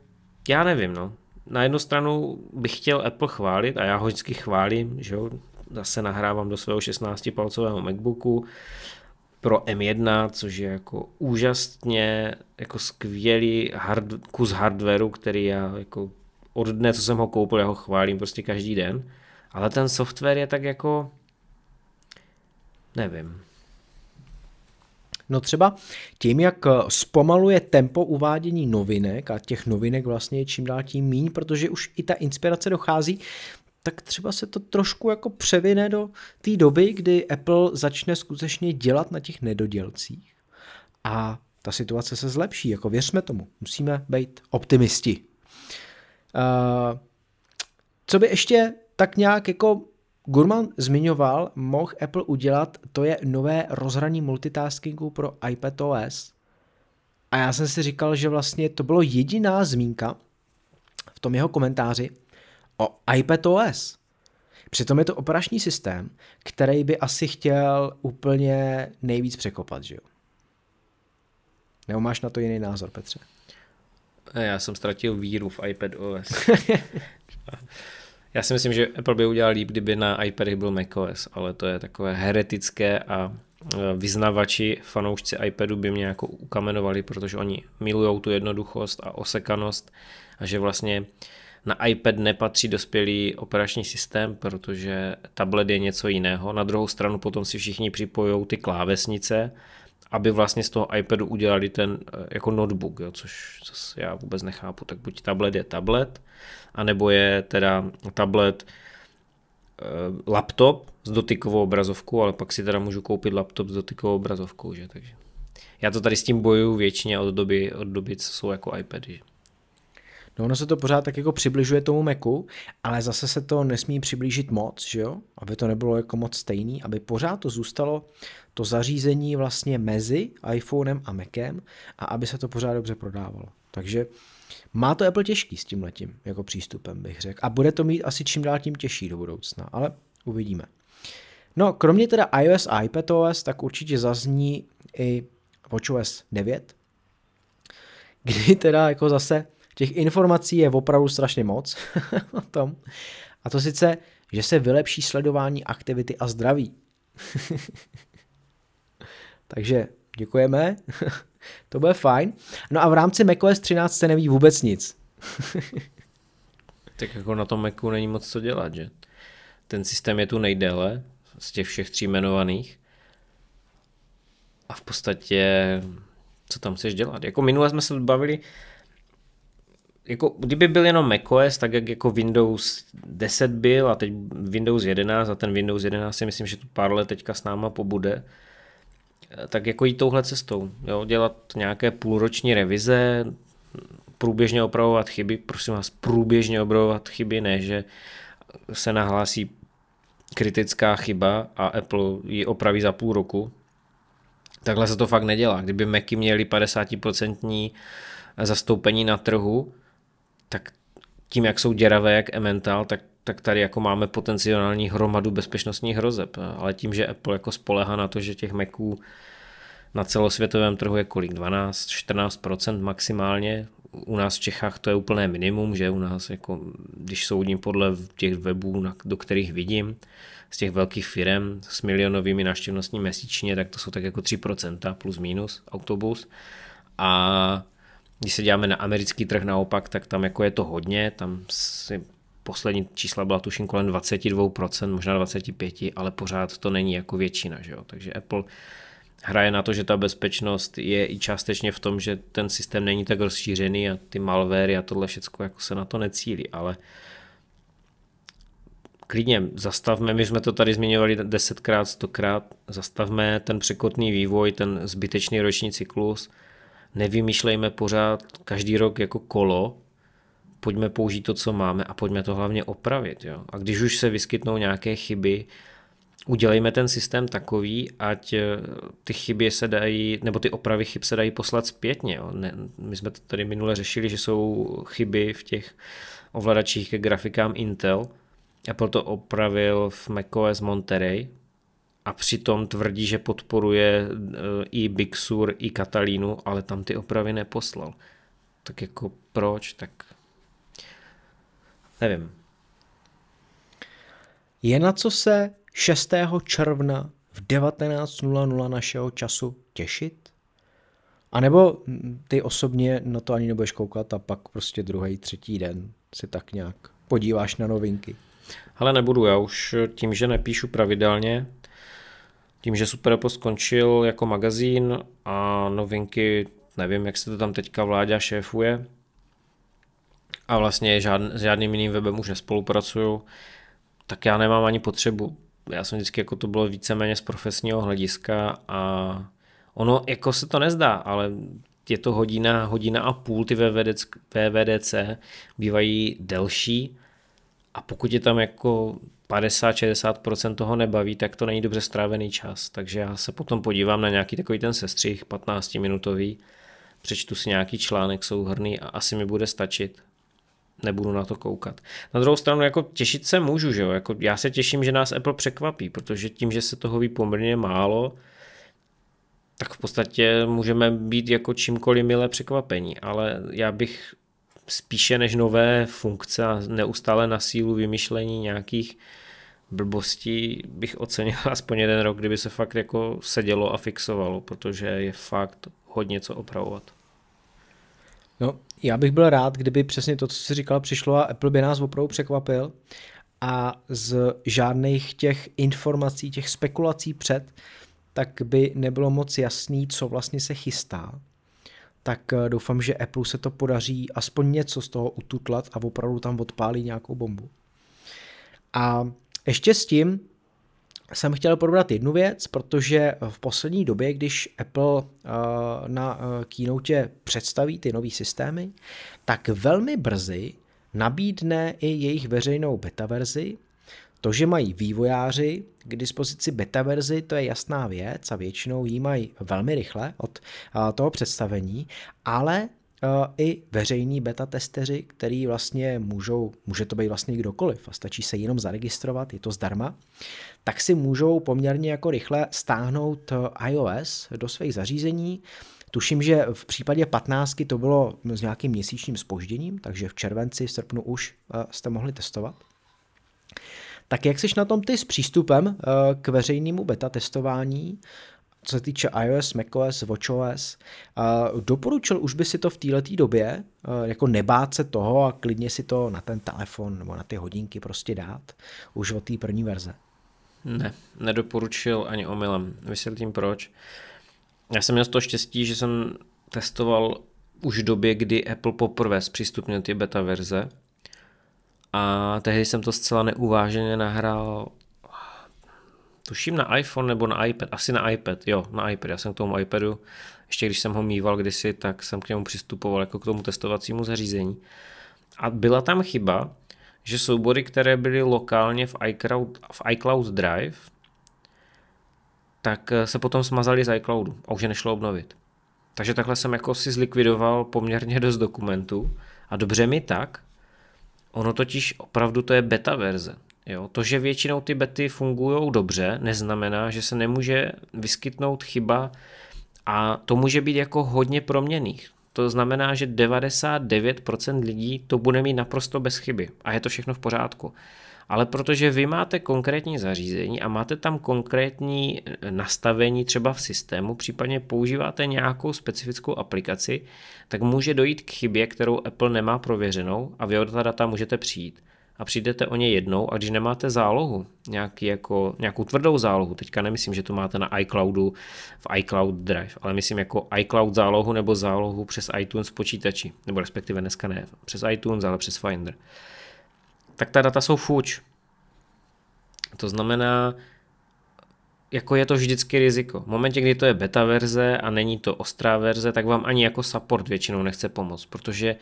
já nevím, no. na jednu stranu bych chtěl Apple chválit a já ho vždycky chválím, že jo, zase nahrávám do svého 16-palcového MacBooku pro M1, což je jako úžasně jako skvělý hard, kus hardwareu, který já jako od dne, co jsem ho koupil, já ho chválím prostě každý den, ale ten software je tak jako nevím, No třeba tím, jak eh, zpomaluje tempo uvádění novinek a těch novinek vlastně je čím dál tím míň, protože už i ta inspirace dochází, tak třeba se to trošku jako převine do té doby, kdy Apple začne skutečně dělat na těch nedodělcích a ta situace se zlepší, jako věřme tomu, musíme být optimisti. Uh, co by ještě tak nějak jako Gurman zmiňoval, mohl Apple udělat, to je nové rozhraní multitaskingu pro iPadOS. A já jsem si říkal, že vlastně to bylo jediná zmínka v tom jeho komentáři o iPadOS. Přitom je to operační systém, který by asi chtěl úplně nejvíc překopat, že jo? Nebo máš na to jiný názor, Petře? Já jsem ztratil víru v iPadOS. Já si myslím, že Apple by udělal líp, kdyby na iPadech byl macOS, ale to je takové heretické a e, vyznavači, fanoušci iPadu by mě jako ukamenovali, protože oni milují tu jednoduchost a osekanost a že vlastně na iPad nepatří dospělý operační systém, protože tablet je něco jiného. Na druhou stranu potom si všichni připojují ty klávesnice, aby vlastně z toho iPadu udělali ten e, jako notebook, jo, což zase já vůbec nechápu. Tak buď tablet je tablet, anebo je teda tablet eh, laptop s dotykovou obrazovkou, ale pak si teda můžu koupit laptop s dotykovou obrazovkou, že? Takže já to tady s tím bojuju většině od doby, od doby co jsou jako iPady. Že? No ono se to pořád tak jako přibližuje tomu Macu, ale zase se to nesmí přiblížit moc, že jo? Aby to nebylo jako moc stejný, aby pořád to zůstalo to zařízení vlastně mezi iPhonem a Macem a aby se to pořád dobře prodávalo. Takže má to Apple těžký s tím letím jako přístupem, bych řekl. A bude to mít asi čím dál tím těžší do budoucna, ale uvidíme. No, kromě teda iOS a iPadOS, tak určitě zazní i WatchOS 9, kdy teda jako zase těch informací je opravdu strašně moc o tom. A to sice, že se vylepší sledování aktivity a zdraví. Takže děkujeme. to bude fajn. No a v rámci macOS 13 se neví vůbec nic. tak jako na tom Macu není moc co dělat, že? Ten systém je tu nejdéle z těch všech tří jmenovaných. A v podstatě, co tam chceš dělat? Jako minule jsme se bavili, jako kdyby byl jenom macOS, tak jak jako Windows 10 byl a teď Windows 11 a ten Windows 11 si myslím, že tu pár let teďka s náma pobude, tak jako jít touhle cestou. Jo? Dělat nějaké půlroční revize, průběžně opravovat chyby, prosím vás, průběžně opravovat chyby, ne, že se nahlásí kritická chyba a Apple ji opraví za půl roku. Takhle se to fakt nedělá. Kdyby Macy měli 50% zastoupení na trhu, tak tím, jak jsou děravé jak Emmental, tak tak tady jako máme potenciální hromadu bezpečnostních hrozeb. Ale tím, že Apple jako spolehá na to, že těch Maců na celosvětovém trhu je kolik? 12-14% maximálně. U nás v Čechách to je úplné minimum, že u nás, jako, když soudím podle těch webů, do kterých vidím, z těch velkých firm s milionovými návštěvnostní měsíčně, tak to jsou tak jako 3% plus minus autobus. A když se děláme na americký trh naopak, tak tam jako je to hodně, tam si poslední čísla byla tuším kolem 22%, možná 25%, ale pořád to není jako většina, že jo? takže Apple hraje na to, že ta bezpečnost je i částečně v tom, že ten systém není tak rozšířený a ty malware a tohle všechno jako se na to necílí, ale klidně zastavme, my jsme to tady zmiňovali desetkrát, stokrát, zastavme ten překotný vývoj, ten zbytečný roční cyklus, nevymýšlejme pořád každý rok jako kolo, pojďme použít to, co máme a pojďme to hlavně opravit. Jo? A když už se vyskytnou nějaké chyby, udělejme ten systém takový, ať eh, ty chyby se dají, nebo ty opravy chyb se dají poslat zpětně. Jo? Ne, my jsme to tady minule řešili, že jsou chyby v těch ovladačích ke grafikám Intel. Apple to opravil v macOS Monterey a přitom tvrdí, že podporuje eh, i Big Sur, i Catalinu, ale tam ty opravy neposlal. Tak jako proč? Tak nevím. Je na co se 6. června v 19.00 našeho času těšit? A nebo ty osobně na to ani nebudeš koukat a pak prostě druhý, třetí den si tak nějak podíváš na novinky? Ale nebudu, já už tím, že nepíšu pravidelně, tím, že Super Apple skončil jako magazín a novinky, nevím, jak se to tam teďka vládě šéfuje, a vlastně žádn, s žádným jiným webem už nespolupracuju, tak já nemám ani potřebu. Já jsem vždycky jako to bylo víceméně z profesního hlediska a ono jako se to nezdá, ale je to hodina, hodina a půl, ty VVDC, VVDC bývají delší a pokud je tam jako 50-60% toho nebaví, tak to není dobře strávený čas. Takže já se potom podívám na nějaký takový ten sestřih 15 minutový, přečtu si nějaký článek souhrný a asi mi bude stačit. Nebudu na to koukat. Na druhou stranu jako těšit se můžu, že jo? Jako já se těším, že nás Apple překvapí, protože tím, že se toho ví poměrně málo, tak v podstatě můžeme být jako čímkoliv milé překvapení, ale já bych spíše než nové funkce a neustále na sílu vymyšlení nějakých blbostí bych ocenil aspoň jeden rok, kdyby se fakt jako sedělo a fixovalo, protože je fakt hodně co opravovat. No, já bych byl rád, kdyby přesně to, co jsi říkal, přišlo a Apple by nás opravdu překvapil a z žádných těch informací, těch spekulací před, tak by nebylo moc jasný, co vlastně se chystá tak eh, doufám, že Apple se to podaří aspoň něco z toho ututlat a opravdu tam odpálí nějakou bombu. A ještě s tím jsem chtěl probrat jednu věc, protože v poslední době, když Apple eh, na eh, keynote představí ty nové systémy, tak velmi brzy nabídne i jejich veřejnou beta verzi, to, že mají vývojáři k dispozici beta verzi, to je jasná věc a většinou ji mají velmi rychle od toho představení, ale i veřejní beta testeři, který vlastně můžou, může to být vlastně kdokoliv a stačí se jenom zaregistrovat, je to zdarma, tak si můžou poměrně jako rychle stáhnout iOS do svých zařízení. Tuším, že v případě 15 to bylo s nějakým měsíčním spožděním, takže v červenci, v srpnu už jste mohli testovat. Tak jak jsi na tom ty s přístupem eh, k veřejnému beta testování, co se týče iOS, macOS, watchOS, doporučil už by si to v této době, eh, jako nebát se toho a klidně si to na ten telefon nebo na ty hodinky prostě dát, už od té první verze? Ne, nedoporučil ani omylem. Vysvětlím proč. Já jsem měl to štěstí, že jsem testoval už v době, kdy Apple poprvé zpřístupnil ty beta verze a tehdy jsem to zcela neuváženě nahrál tuším na iPhone nebo na iPad, asi na iPad, jo, na iPad, já jsem k tomu iPadu, ještě když jsem ho mýval kdysi, tak jsem k němu přistupoval jako k tomu testovacímu zařízení. A byla tam chyba, že soubory, které byly lokálně v iCloud, v iCloud Drive, tak se potom smazaly z iCloudu a už je nešlo obnovit. Takže takhle jsem jako si zlikvidoval poměrně dost dokumentů a dobře mi tak, Ono totiž opravdu to je beta verze. Jo? To, že většinou ty bety fungují dobře, neznamená, že se nemůže vyskytnout chyba a to může být jako hodně proměných. To znamená, že 99% lidí to bude mít naprosto bez chyby a je to všechno v pořádku ale protože vy máte konkrétní zařízení a máte tam konkrétní eh, nastavení třeba v systému, případně používáte nějakou specifickou aplikaci, tak může dojít k chybě, kterou Apple nemá prověřenou a vy o ta data můžete přijít. A přijdete o ně jednou a když nemáte zálohu, nějaký jako, nějakou tvrdou zálohu, teďka nemyslím, že to máte na iCloudu v iCloud Drive, ale myslím jako iCloud zálohu nebo zálohu přes iTunes počítači, nebo respektive dneska ne přes iTunes, ale přes Finder tak ta data jsou fuč. To znamená, jako je to vždycky riziko. V momentě, kdy to je beta verze a není to ostrá verze, tak vám ani jako support většinou nechce pomoct, protože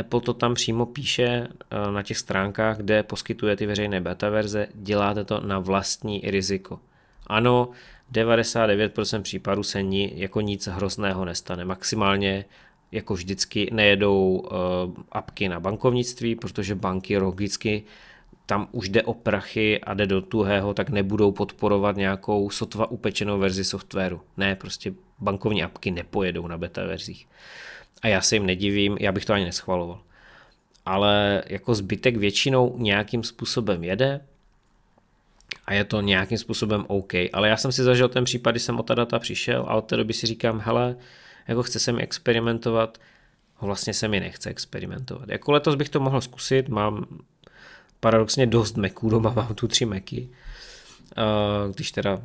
Apple to tam přímo píše eh, na těch stránkách, kde poskytuje ty veřejné beta verze, děláte to na vlastní riziko. Ano, 99% případů se ni, jako nic hrozného nestane. Maximálně jako vždycky nejedou uh, apky na bankovnictví, protože banky logicky tam už jde o prachy a jde do tuhého, tak nebudou podporovat nějakou sotva upečenou verzi softwaru. Ne, prostě bankovní apky nepojedou na beta verzích. A já se jim nedivím, já bych to ani neschvaloval. ale jako zbytek většinou nějakým způsobem jede a je to nějakým způsobem OK. Ale já jsem si zažil ten případ, kdy jsem o ta data přišel a od té doby si říkám, hele, jako chce se mi experimentovat, vlastně se mi nechce experimentovat. Jako letos bych to mohl zkusit, mám paradoxně dost Maců doma, mám tu tři Macy. Když teda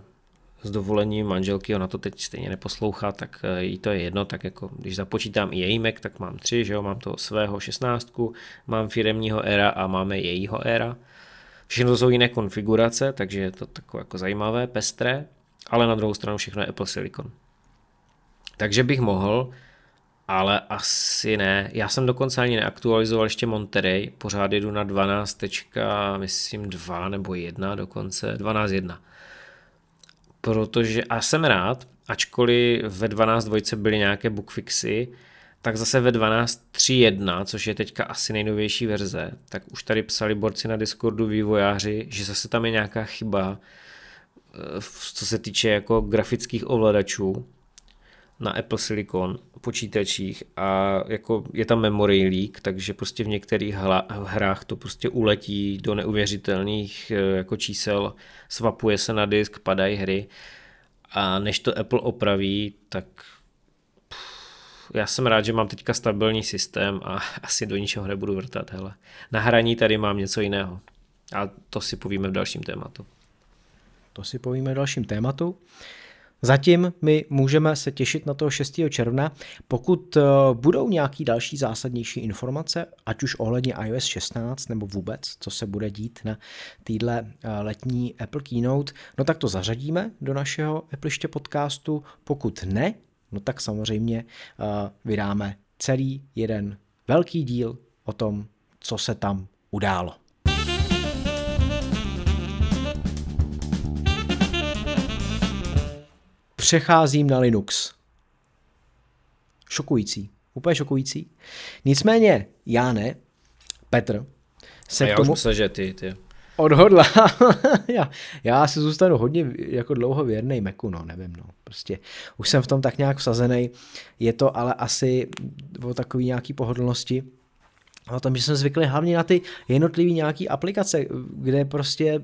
s dovolením manželky, ona to teď stejně neposlouchá, tak e, jí to je jedno, tak jako když započítám i její Mac, tak mám tři, že jo, mám toho svého šestnáctku, mám firemního era a máme jejího era. Všechno to jsou jiné konfigurace, takže je to takové jako zajímavé, pestré, ale na druhou stranu všechno je Apple Silicon. Takže bych mohl, ale asi ne. Já jsem dokonce ani neaktualizoval ještě Monterey, pořád jedu na 12. myslím 2 nebo 1 dokonce, 12.1. Protože, a jsem rád, ačkoliv ve 12.2 byly nějaké bookfixy, tak zase ve 12.3.1, což je teďka asi nejnovější verze, tak už tady psali borci na Discordu vývojáři, že zase tam je nějaká chyba, eh, co se týče jako grafických ovladačů na Apple Silicon počítačích a jako je tam memory leak, takže prostě v některých hrách to prostě uletí do neuvěřitelných eh, jako čísel, svapuje se na disk, padají hry a než to Apple opraví, tak já jsem rád, že mám teďka stabilní systém a asi do ničeho nebudu vrtat. Hele. Na hraní tady mám něco jiného. A to si povíme v dalším tématu. To si povíme v dalším tématu. Zatím my můžeme se těšit na toho 6. června. Pokud eh, budou nějaký další zásadnější informace, ať už ohledně iOS 16 nebo vůbec, co se bude dít na týdle eh, letní Apple Keynote, no tak to zařadíme do našeho Apple podcastu. Pokud ne, no tak samozřejmě uh, vydáme celý jeden velký díl o tom, co se tam událo. Přecházím na Linux. Šokující. Úplně šokující. Nicméně, já ne, Petr, se A já k tomu... už myslel, že ty, ty odhodla. já, já si zůstanu hodně jako dlouho věrný Macu, no, nevím, no. Prostě už jsem v tom tak nějak vsazený. Je to ale asi o takový nějaký pohodlnosti, o tom, že jsem zvyklý hlavně na ty jednotlivé nějaké aplikace, kde prostě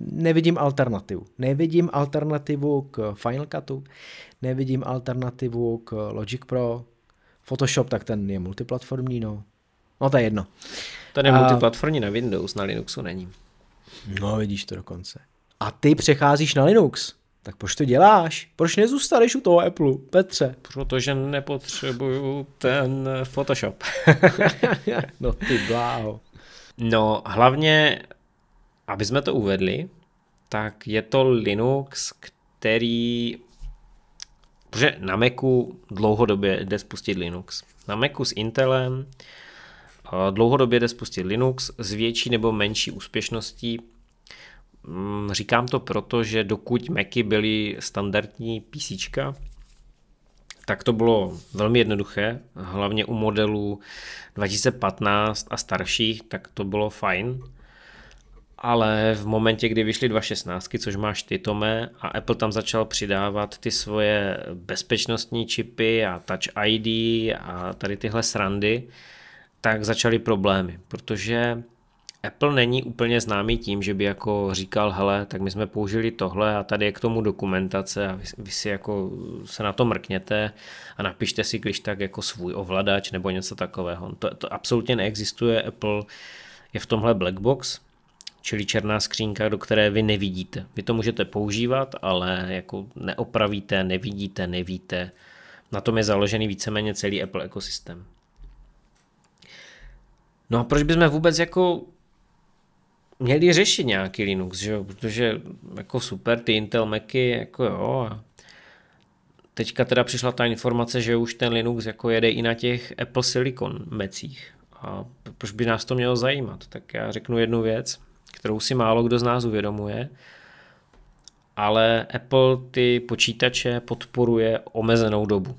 nevidím alternativu. Nevidím alternativu k Final Cutu, nevidím alternativu k Logic Pro, Photoshop, tak ten je multiplatformní, no. No to je jedno. Ten je multiplatformní na Windows, na Linuxu není. No, vidíš to dokonce. A ty přecházíš na Linux. Tak proč to děláš? Proč nezůstaneš u toho Apple, Petře? Protože nepotřebuju ten Photoshop. no ty bláho. No, hlavně, aby jsme to uvedli, tak je to Linux, který Protože na Macu dlouhodobě jde spustit Linux. Na Macu s Intelem dlouhodobě jde spustit Linux s větší nebo menší úspěšností. Mm, říkám to proto, že dokud Macy byly standardní PC, tak to bylo velmi jednoduché, hlavně u modelů 2015 a starších, tak to bylo fajn. Ale v momentě, kdy vyšly 2.16, což máš ty, Tome, a Apple tam začal přidávat ty svoje bezpečnostní čipy a Touch ID a tady tyhle srandy, tak začaly problémy, protože Apple není úplně známý tím, že by jako říkal, hele, tak my jsme použili tohle a tady je k tomu dokumentace a vy, vy si jako se na to mrkněte a napište si když tak jako svůj ovladač nebo něco takového. To, to absolutně neexistuje, Apple je v tomhle black box, čili černá skřínka, do které vy nevidíte. Vy to můžete používat, ale jako neopravíte, nevidíte, nevíte. Na tom je založený víceméně celý Apple ekosystém. No a proč bychom vůbec jako měli řešit nějaký Linux, že jo? protože jako super, ty Intel Macy, jako jo, a teďka teda přišla ta informace, že už ten Linux jako jede i na těch Apple Silicon mecích. A proč by nás to mělo zajímat? Tak já řeknu jednu věc, kterou si málo kdo z nás uvědomuje, ale Apple ty počítače podporuje omezenou dobu.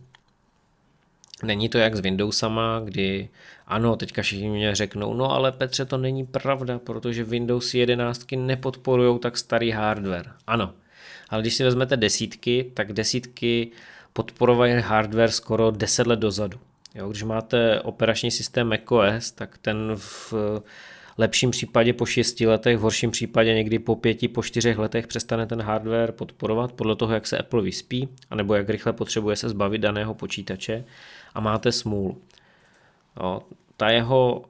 Není to jak s Windowsama, kdy ano, teďka všichni mě řeknou, no ale Petře, to není pravda, protože Windows 11 nepodporují tak starý hardware. Ano, ale když si vezmete desítky, tak desítky podporovají hardware skoro 10 let dozadu. Jo, když máte operační systém macOS, tak ten v lepším případě po 6 letech, v horším případě někdy po 5, po 4 letech přestane ten hardware podporovat podle toho, jak se Apple vyspí, anebo jak rychle potřebuje se zbavit daného počítače a máte smůlu. Jo, ta jeho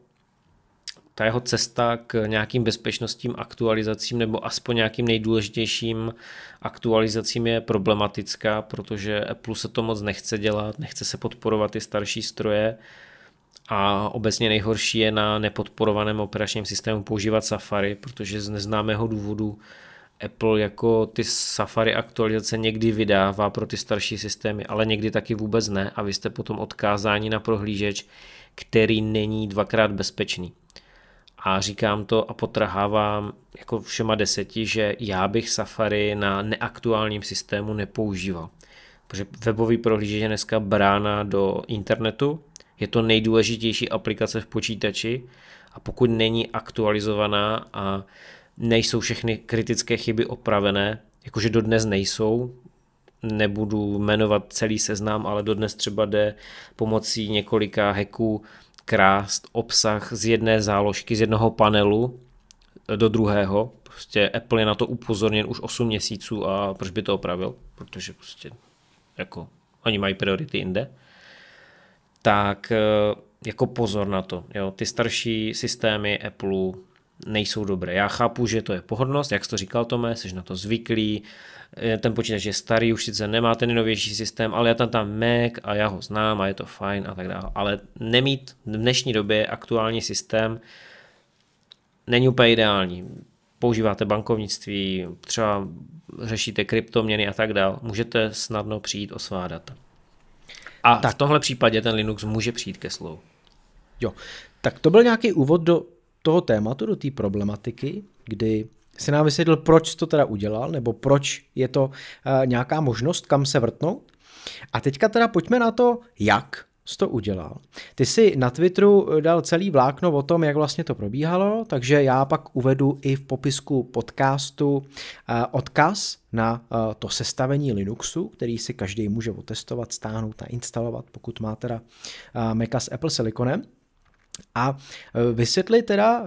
ta jeho cesta k nějakým bezpečnostním aktualizacím nebo aspoň nějakým nejdůležitějším aktualizacím je problematická, protože Apple se to moc nechce dělat, nechce se podporovat ty starší stroje a obecně nejhorší je na nepodporovaném operačním systému používat Safari, protože z neznámého důvodu Apple jako ty Safari aktualizace někdy vydává pro ty starší systémy, ale někdy taky vůbec ne a vy jste potom odkázáni na prohlížeč, který není dvakrát bezpečný. A říkám to a potrhávám jako všema deseti, že já bych Safari na neaktuálním systému nepoužíval. Protože webový prohlížeč je dneska brána do internetu, je to nejdůležitější aplikace v počítači a pokud není aktualizovaná a nejsou všechny kritické chyby opravené, jakože dodnes nejsou, nebudu jmenovat celý seznam, ale dodnes třeba jde pomocí několika hacků krást obsah z jedné záložky, z jednoho panelu do druhého. Prostě Apple je na to upozorněn už 8 měsíců a proč by to opravil? Protože prostě jako oni mají priority jinde tak eh, jako pozor na to. Jo. Ty starší systémy Apple nejsou dobré. Já chápu, že to je pohodlnost, jak jsi to říkal Tome, jsi na to zvyklý, eh, ten počítač je starý, už sice nemá ten nejnovější systém, ale já tam tam Mac a já ho znám a je to fajn a tak dále. Ale nemít v dnešní době aktuální systém není úplně ideální. Používáte bankovnictví, třeba řešíte kryptoměny a tak dále. Můžete snadno přijít o svá data. A tak. v tomhle případě ten Linux může přijít ke slovu. Jo, tak to byl nějaký úvod do toho tématu, do té problematiky, kdy si nám vysvětlil, proč to teda udělal, nebo proč je to uh, nějaká možnost, kam se vrtnout. A teďka teda pojďme na to, jak jsi to udělal. Ty si na Twitteru eh, dal celý vlákno o tom, jak vlastně to probíhalo, takže já pak uvedu i v popisku podcastu eh, odkaz na eh, to sestavení Linuxu, který si každý může otestovat, stáhnout a instalovat, pokud má teda Maca s Apple Siliconem. A vysvětli teda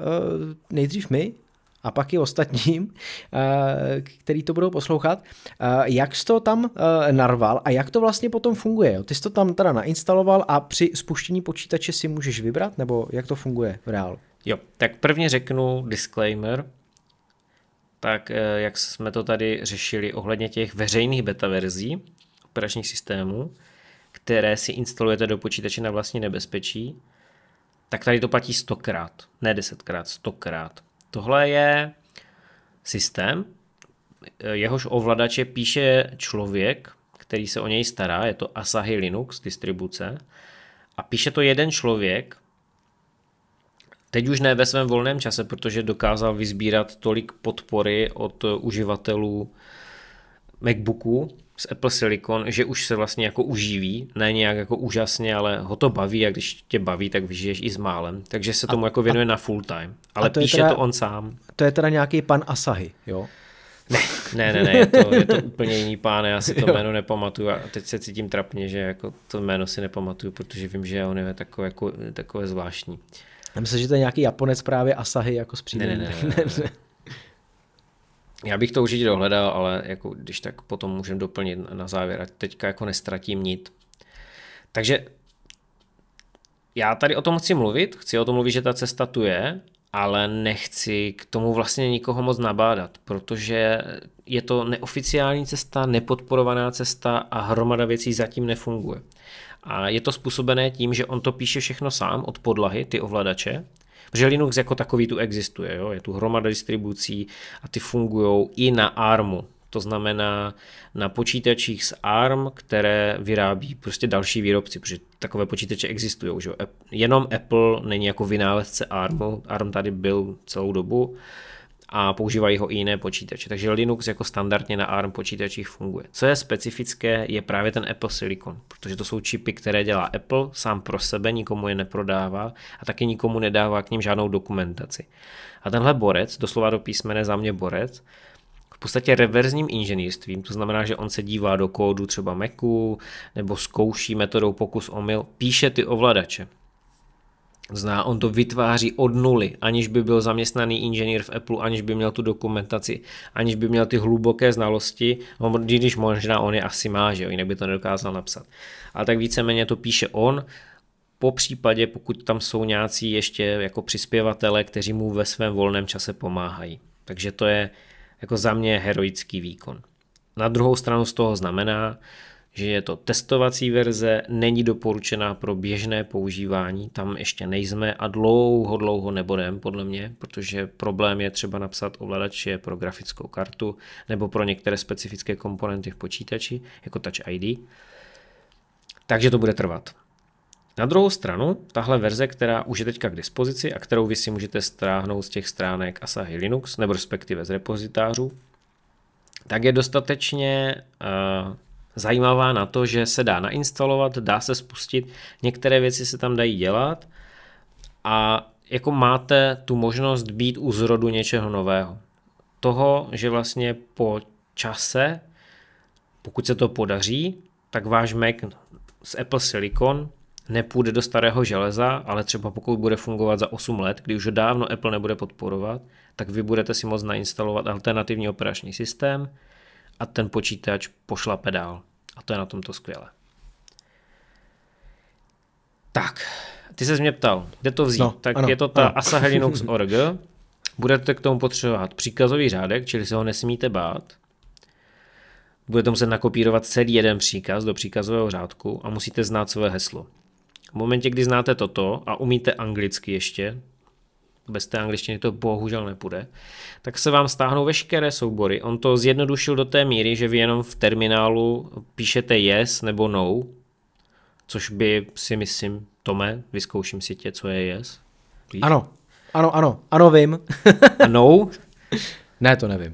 nejdřív my, a pak i ostatním, eh, který to budou poslouchat, jak jsi to tam narval a jak to vlastně potom funguje. Ty jsi to tam teda nainstaloval a při spuštění počítače si můžeš vybrat, nebo jak to funguje v reálu? Jo, tak prvně řeknu disclaimer, tak jak jsme to tady řešili ohledně těch veřejných beta verzí operačních systémů, které si instalujete do počítače na vlastní nebezpečí, tak tady to platí stokrát, ne desetkrát, stokrát. Tohle je systém, jehož ovladače píše člověk, který se o něj stará, je to Asahi Linux distribuce, a píše to jeden člověk, teď už ne ve svém volném čase, protože dokázal vyzbírat tolik podpory od uživatelů MacBooku, z Apple Silicon, že už se vlastně jako uživí, ne nějak jako úžasně, ale ho to baví a když tě baví, tak vyžiješ i s málem. Takže se tomu a, jako věnuje a, na full time. Ale to píše teda, to on sám. To je teda nějaký pan Asahi, jo? Ne, ne, ne, ne je, to, je to úplně jiný pán, já si to jméno nepamatuju a teď se cítím trapně, že jako to jméno si nepamatuju, protože vím, že on je takové, jako, takové zvláštní. Já myslím, že to je nějaký Japonec právě Asahi jako s ne, ne, ne, ne, ne. Já bych to určitě dohledal, ale jako, když tak potom můžeme doplnit na závěr, ať teďka jako nestratím nit. Takže já tady o tom chci mluvit, chci o tom mluvit, že ta cesta tu je, ale nechci k tomu vlastně nikoho moc nabádat, protože je to neoficiální cesta, nepodporovaná cesta a hromada věcí zatím nefunguje. A je to způsobené tím, že on to píše všechno sám od podlahy, ty ovladače, Protože Linux jako takový tu existuje, jo? je tu hromada distribucí a ty fungují i na ARMu. To znamená na počítačích s ARM, které vyrábí prostě další výrobci, protože takové počítače existují. Že? Jenom Apple není jako vynálezce ARMu, ARM tady byl celou dobu a používají ho i jiné počítače. Takže Linux jako standardně na ARM počítačích funguje. Co je specifické, je právě ten Apple Silicon, protože to jsou čipy, které dělá Apple sám pro sebe, nikomu je neprodává a taky nikomu nedává k ním žádnou dokumentaci. A tenhle borec, doslova do písmene za mě borec, v podstatě reverzním inženýrstvím, to znamená, že on se dívá do kódu třeba Macu nebo zkouší metodou pokus omyl, píše ty ovladače. Zná, on to vytváří od nuly, aniž by byl zaměstnaný inženýr v Apple, aniž by měl tu dokumentaci, aniž by měl ty hluboké znalosti, když možná on je asi má, že jo, jinak by to nedokázal napsat. Ale tak víceméně to píše on, po případě, pokud tam jsou nějací ještě jako přispěvatele, kteří mu ve svém volném čase pomáhají. Takže to je jako za mě heroický výkon. Na druhou stranu z toho znamená, že je to testovací verze, není doporučená pro běžné používání, tam ještě nejsme a dlouho, dlouho nebudem, podle mě, protože problém je třeba napsat ovladače pro grafickou kartu nebo pro některé specifické komponenty v počítači, jako Touch ID. Takže to bude trvat. Na druhou stranu, tahle verze, která už je teďka k dispozici a kterou vy si můžete stáhnout z těch stránek Asahi Linux, nebo respektive z repozitářů, tak je dostatečně uh, zajímavá na to, že se dá nainstalovat, dá se spustit, některé věci se tam dají dělat a jako máte tu možnost být u zrodu něčeho nového. Toho, že vlastně po čase, pokud se to podaří, tak váš Mac z Apple Silicon nepůjde do starého železa, ale třeba pokud bude fungovat za 8 let, kdy už dávno Apple nebude podporovat, tak vy budete si moct nainstalovat alternativní operační systém a ten počítač pošla pedál. A to je na tomto skvělé. Tak, ty se mě ptal, kde to vzít? No, tak ano, je to ta ano. Asahi Linux org. Budete k tomu potřebovat příkazový řádek, čili se ho nesmíte bát. Budete muset nakopírovat celý jeden příkaz do příkazového řádku a musíte znát své heslo. V momentě, kdy znáte toto a umíte anglicky ještě, bez té angličtiny to bohužel nepůjde, tak se vám stáhnou veškeré soubory. On to zjednodušil do té míry, že vy jenom v terminálu píšete yes nebo no, což by si myslím, Tome, vyzkouším si tě, co je yes. Víš? Ano, ano, ano, ano vím. A no? Ne, to nevím.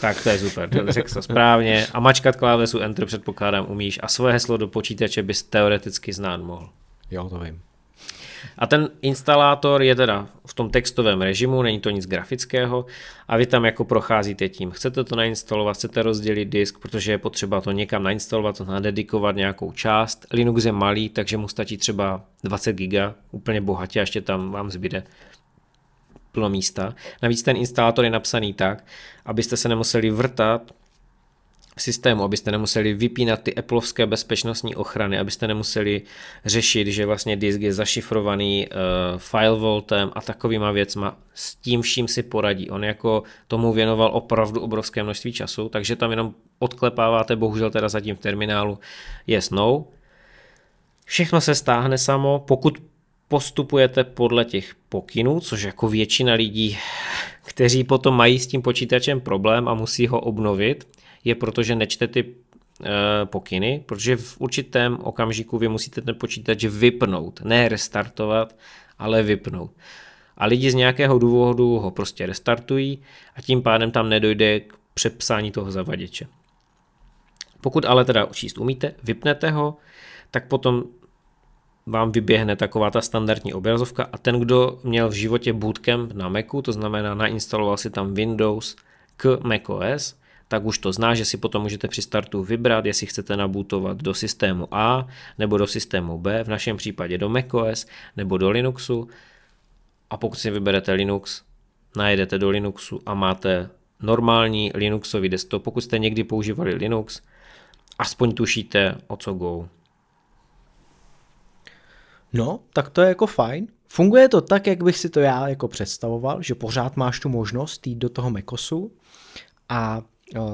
Tak to je super, řekl to správně. A mačkat klávesu Enter předpokládám umíš a svoje heslo do počítače bys teoreticky znát mohl. Jo, to vím. A ten instalátor je teda v tom textovém režimu, není to nic grafického a vy tam jako procházíte tím. Chcete to nainstalovat, chcete rozdělit disk, protože je potřeba to někam nainstalovat, to nadedikovat nějakou část. Linux je malý, takže mu stačí třeba 20 giga, úplně bohatě a ještě tam vám zbyde plno místa. Navíc ten instalátor je napsaný tak, abyste se nemuseli vrtat systému, abyste nemuseli vypínat ty Appleovské bezpečnostní ochrany, abyste nemuseli řešit, že vlastně disk je zašifrovaný uh, file vaultem a takovýma věcma. S tím vším si poradí. On jako tomu věnoval opravdu obrovské množství času, takže tam jenom odklepáváte, bohužel teda zatím v terminálu yes, no. Všechno se stáhne samo, pokud postupujete podle těch pokynů, což jako většina lidí, kteří potom mají s tím počítačem problém a musí ho obnovit, je proto, že nečte ty eh, pokyny, protože v určitém okamžiku vy musíte ten počítač vypnout, ne restartovat, ale vypnout. A lidi z nějakého důvodu ho prostě restartují a tím pádem tam nedojde k přepsání toho zavaděče. Pokud ale teda číst umíte, vypnete ho, tak potom vám vyběhne taková ta standardní obrazovka a ten, kdo měl v životě bootcamp na Macu, to znamená nainstaloval si tam Windows k macOS, tak už to zná, že si potom můžete při startu vybrat, jestli chcete nabootovat do systému A nebo do systému B, v našem případě do macOS nebo do Linuxu. A pokud si vyberete Linux, najedete do Linuxu a máte normální Linuxový desktop. Pokud jste někdy používali Linux, aspoň tušíte o co go. No, tak to je jako fajn. Funguje to tak, jak bych si to já jako představoval, že pořád máš tu možnost jít do toho Macosu a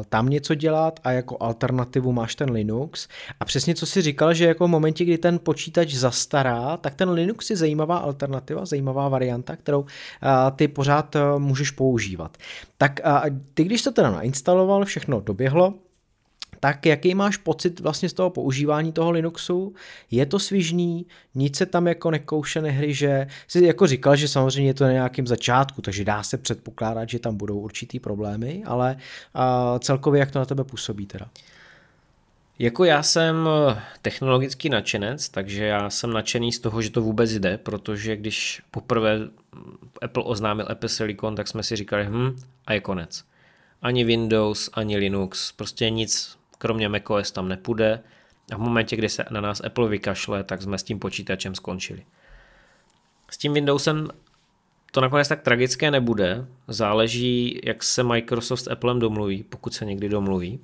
tam něco dělat a jako alternativu máš ten Linux. A přesně co si říkal, že jako v momentě, kdy ten počítač zastará, tak ten Linux je zajímavá alternativa, zajímavá varianta, kterou ty pořád můžeš používat. Tak ty, když to teda nainstaloval, všechno doběhlo, tak jaký máš pocit vlastně z toho používání toho Linuxu? Je to svižný, nic se tam jako nekouše, nehryže? Jsi jako říkal, že samozřejmě je to na nějakém začátku, takže dá se předpokládat, že tam budou určitý problémy, ale uh, celkově jak to na tebe působí teda? Jako já jsem technologický nadšenec, takže já jsem nadšený z toho, že to vůbec jde, protože když poprvé Apple oznámil Apple Silicon, tak jsme si říkali, hm, a je konec Ani Windows, ani Linux, prostě nic kromě macOS tam nepůjde a v momentě, kdy se na nás Apple vykašle, tak jsme s tím počítačem skončili. S tím Windowsem to nakonec tak tragické nebude, záleží, jak se Microsoft s Applem domluví, pokud se někdy domluví.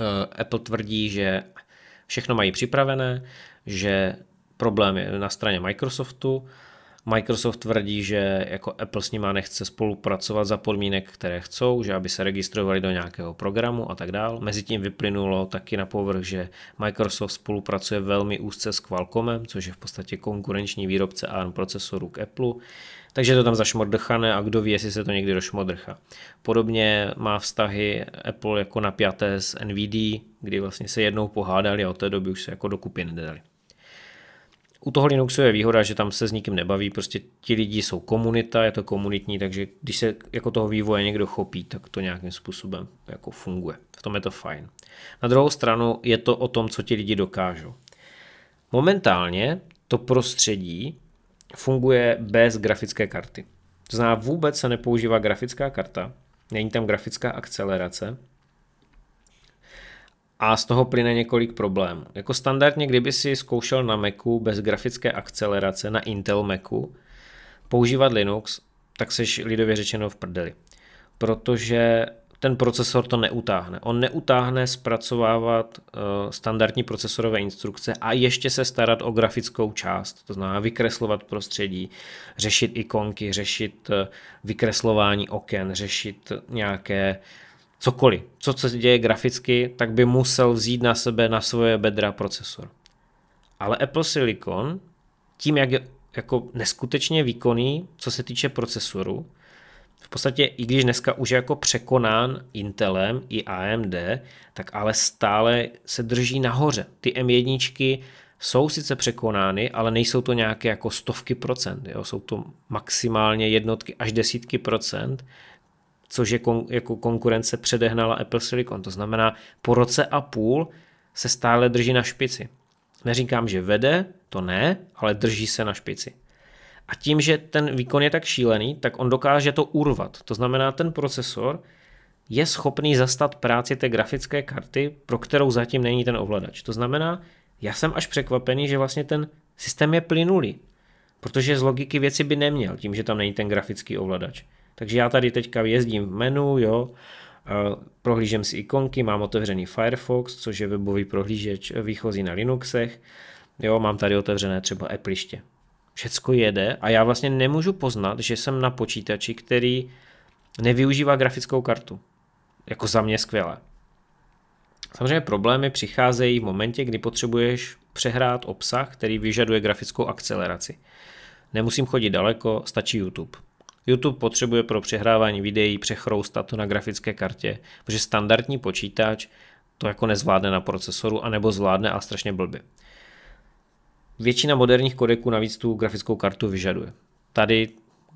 Eh, Apple tvrdí, že všechno mají připravené, že problém je na straně Microsoftu. Microsoft tvrdí, že jako Apple s nima nechce spolupracovat za podmínek, které chcou, že aby se registrovali do nějakého programu a tak dále. Mezitím vyplynulo taky na povrch, že Microsoft spolupracuje velmi úzce s Qualcommem, což je v podstatě konkurenční výrobce ARM procesorů k Apple. Takže to tam zašmordrchané a kdo ví, jestli se to někdy došmodrcha. Podobně má vztahy Apple jako napjaté s NVD, kdy vlastně se jednou pohádali a od té doby už se jako dokupy nedali. U toho Linuxu je výhoda, že tam se s nikým nebaví, prostě ti lidi jsou komunita, je to komunitní, takže když se jako toho vývoje někdo chopí, tak to nějakým způsobem jako funguje. V tom je to fajn. Na druhou stranu je to o tom, co ti lidi dokážou. Momentálně to prostředí funguje bez grafické karty. To znamená, vůbec se nepoužívá grafická karta, není tam grafická akcelerace, a z toho plyne několik problémů. Jako standardně, kdyby si zkoušel na Macu bez grafické akcelerace na Intel Macu používat Linux, tak seš lidově řečeno v prdeli. Protože ten procesor to neutáhne. On neutáhne zpracovávat uh, standardní procesorové instrukce a ještě se starat o grafickou část, to znamená vykreslovat prostředí, řešit ikonky, řešit uh, vykreslování oken, řešit nějaké cokoliv, co se děje graficky, tak by musel vzít na sebe, na svoje bedra procesor. Ale Apple Silicon, tím, jak je jako neskutečně výkonný, co se týče procesoru, v podstatě, i když dneska už je jako překonán Intelem i AMD, tak ale stále se drží nahoře. Ty M1 jsou sice překonány, ale nejsou to nějaké jako stovky procent. Jo? Jsou to maximálně jednotky až desítky procent, což je kon, jako konkurence předehnala Apple Silicon. To znamená, po roce a půl se stále drží na špici. Neříkám, že vede, to ne, ale drží se na špici. A tím, že ten výkon je tak šílený, tak on dokáže to urvat. To znamená, ten procesor je schopný zastat práci té grafické karty, pro kterou zatím není ten ovladač. To znamená, já jsem až překvapený, že vlastně ten systém je plynulý, protože z logiky věci by neměl, tím, že tam není ten grafický ovladač. Takže já tady teďka jezdím v menu, jo, prohlížím si ikonky, mám otevřený Firefox, což je webový prohlížeč výchozí na Linuxech, jo, mám tady otevřené třeba Appleiště. Všecko jede a já vlastně nemůžu poznat, že jsem na počítači, který nevyužívá grafickou kartu. Jako za mě skvělé. Samozřejmě problémy přicházejí v momentě, kdy potřebuješ přehrát obsah, který vyžaduje grafickou akceleraci. Nemusím chodit daleko, stačí YouTube. YouTube potřebuje pro přehrávání videí přechroustat to na grafické kartě, protože standardní počítač to jako nezvládne na procesoru, anebo zvládne a strašně blbě. Většina moderních kodeků navíc tu grafickou kartu vyžaduje. Tady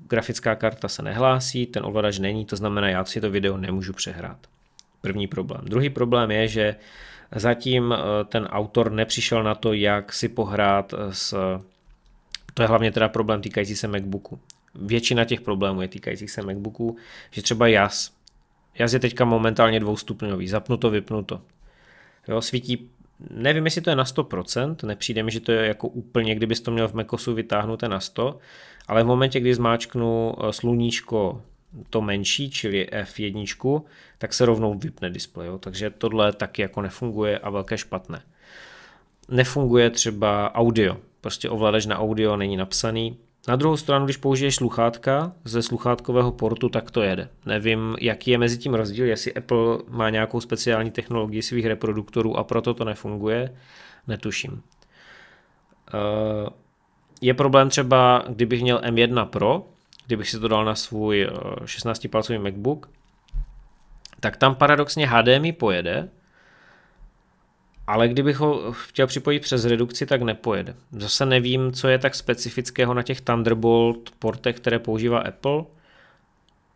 grafická karta se nehlásí, ten ovladač není, to znamená, já si to video nemůžu přehrát. První problém. Druhý problém je, že zatím eh, ten autor nepřišel na to, jak si pohrát s... To je hlavně teda problém týkající se MacBooku většina těch problémů je týkajících se MacBooků, že třeba jas. Jas je teďka momentálně dvoustupňový, zapnuto, vypnuto. Jo, svítí, nevím, jestli to je na 100%, nepřijde mi, že to je jako úplně, kdybys to měl v MacOSu vytáhnuté na 100, ale v momentě, kdy zmáčknu eh, sluníčko to menší, čili F1, tak se rovnou vypne displej. Jo? Takže tohle taky jako nefunguje a velké špatné. Nefunguje třeba audio. Prostě ovladač na audio není napsaný, na druhou stranu, když použiješ sluchátka ze sluchátkového portu, tak to jede. Nevím, jaký je mezi tím rozdíl, jestli Apple má nějakou speciální technologii svých reproduktorů a proto to nefunguje, netuším. Eh, je problém třeba, kdybych měl M1 Pro, kdybych si to dal na svůj 16-palcový eh, MacBook, tak tam paradoxně HDMI pojede, ale kdybych ho chtěl připojit přes redukci, tak nepojede. Zase nevím, co je tak specifického na těch Thunderbolt portech, které používá Apple,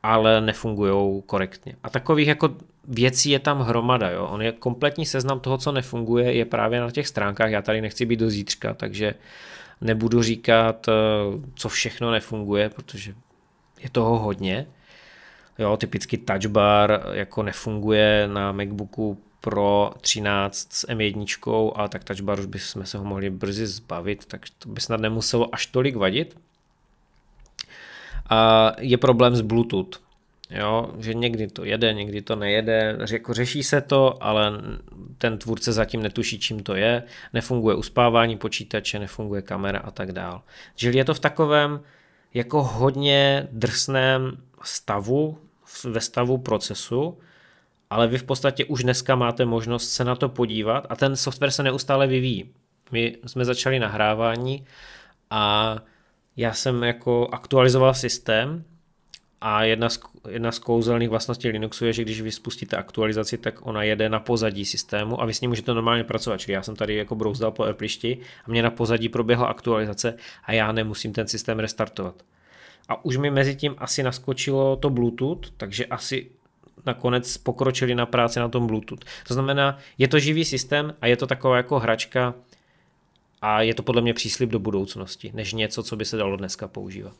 ale nefungují korektně. A takových jako věcí je tam hromada. Jo? On je kompletní seznam toho, co nefunguje, je právě na těch stránkách. Já tady nechci být do zítřka, takže nebudu říkat, eh, co všechno nefunguje, protože je toho hodně. Jo, typicky touch bar jako nefunguje na MacBooku Pro 13 s M1, a tak touch bar už bychom se ho mohli brzy zbavit, tak to by snad nemuselo až tolik vadit. A je problém s Bluetooth. Jo, že někdy to jede, někdy to nejede, jako řeší se to, ale ten tvůrce zatím netuší, čím to je, nefunguje uspávání počítače, nefunguje kamera a tak dál. Čili je to v takovém jako hodně drsném stavu, ve stavu procesu, ale vy v podstatě už dneska máte možnost se na to podívat a ten software se neustále vyvíjí. My jsme začali nahrávání a já jsem jako aktualizoval systém a jedna z, jedna z kouzelných vlastností Linuxu je, že když vy spustíte aktualizaci, tak ona jede na pozadí systému a vy s ní můžete normálně pracovat. Čili já jsem tady jako brouzdal po Applišti a mě na pozadí proběhla aktualizace a já nemusím ten systém restartovat. A už mi mezi tím asi naskočilo to Bluetooth, takže asi nakonec pokročili na práci na tom Bluetooth. To znamená, je to živý systém a je to taková jako hračka a je to podle mě příslip do budoucnosti, než něco, co by se dalo dneska používat.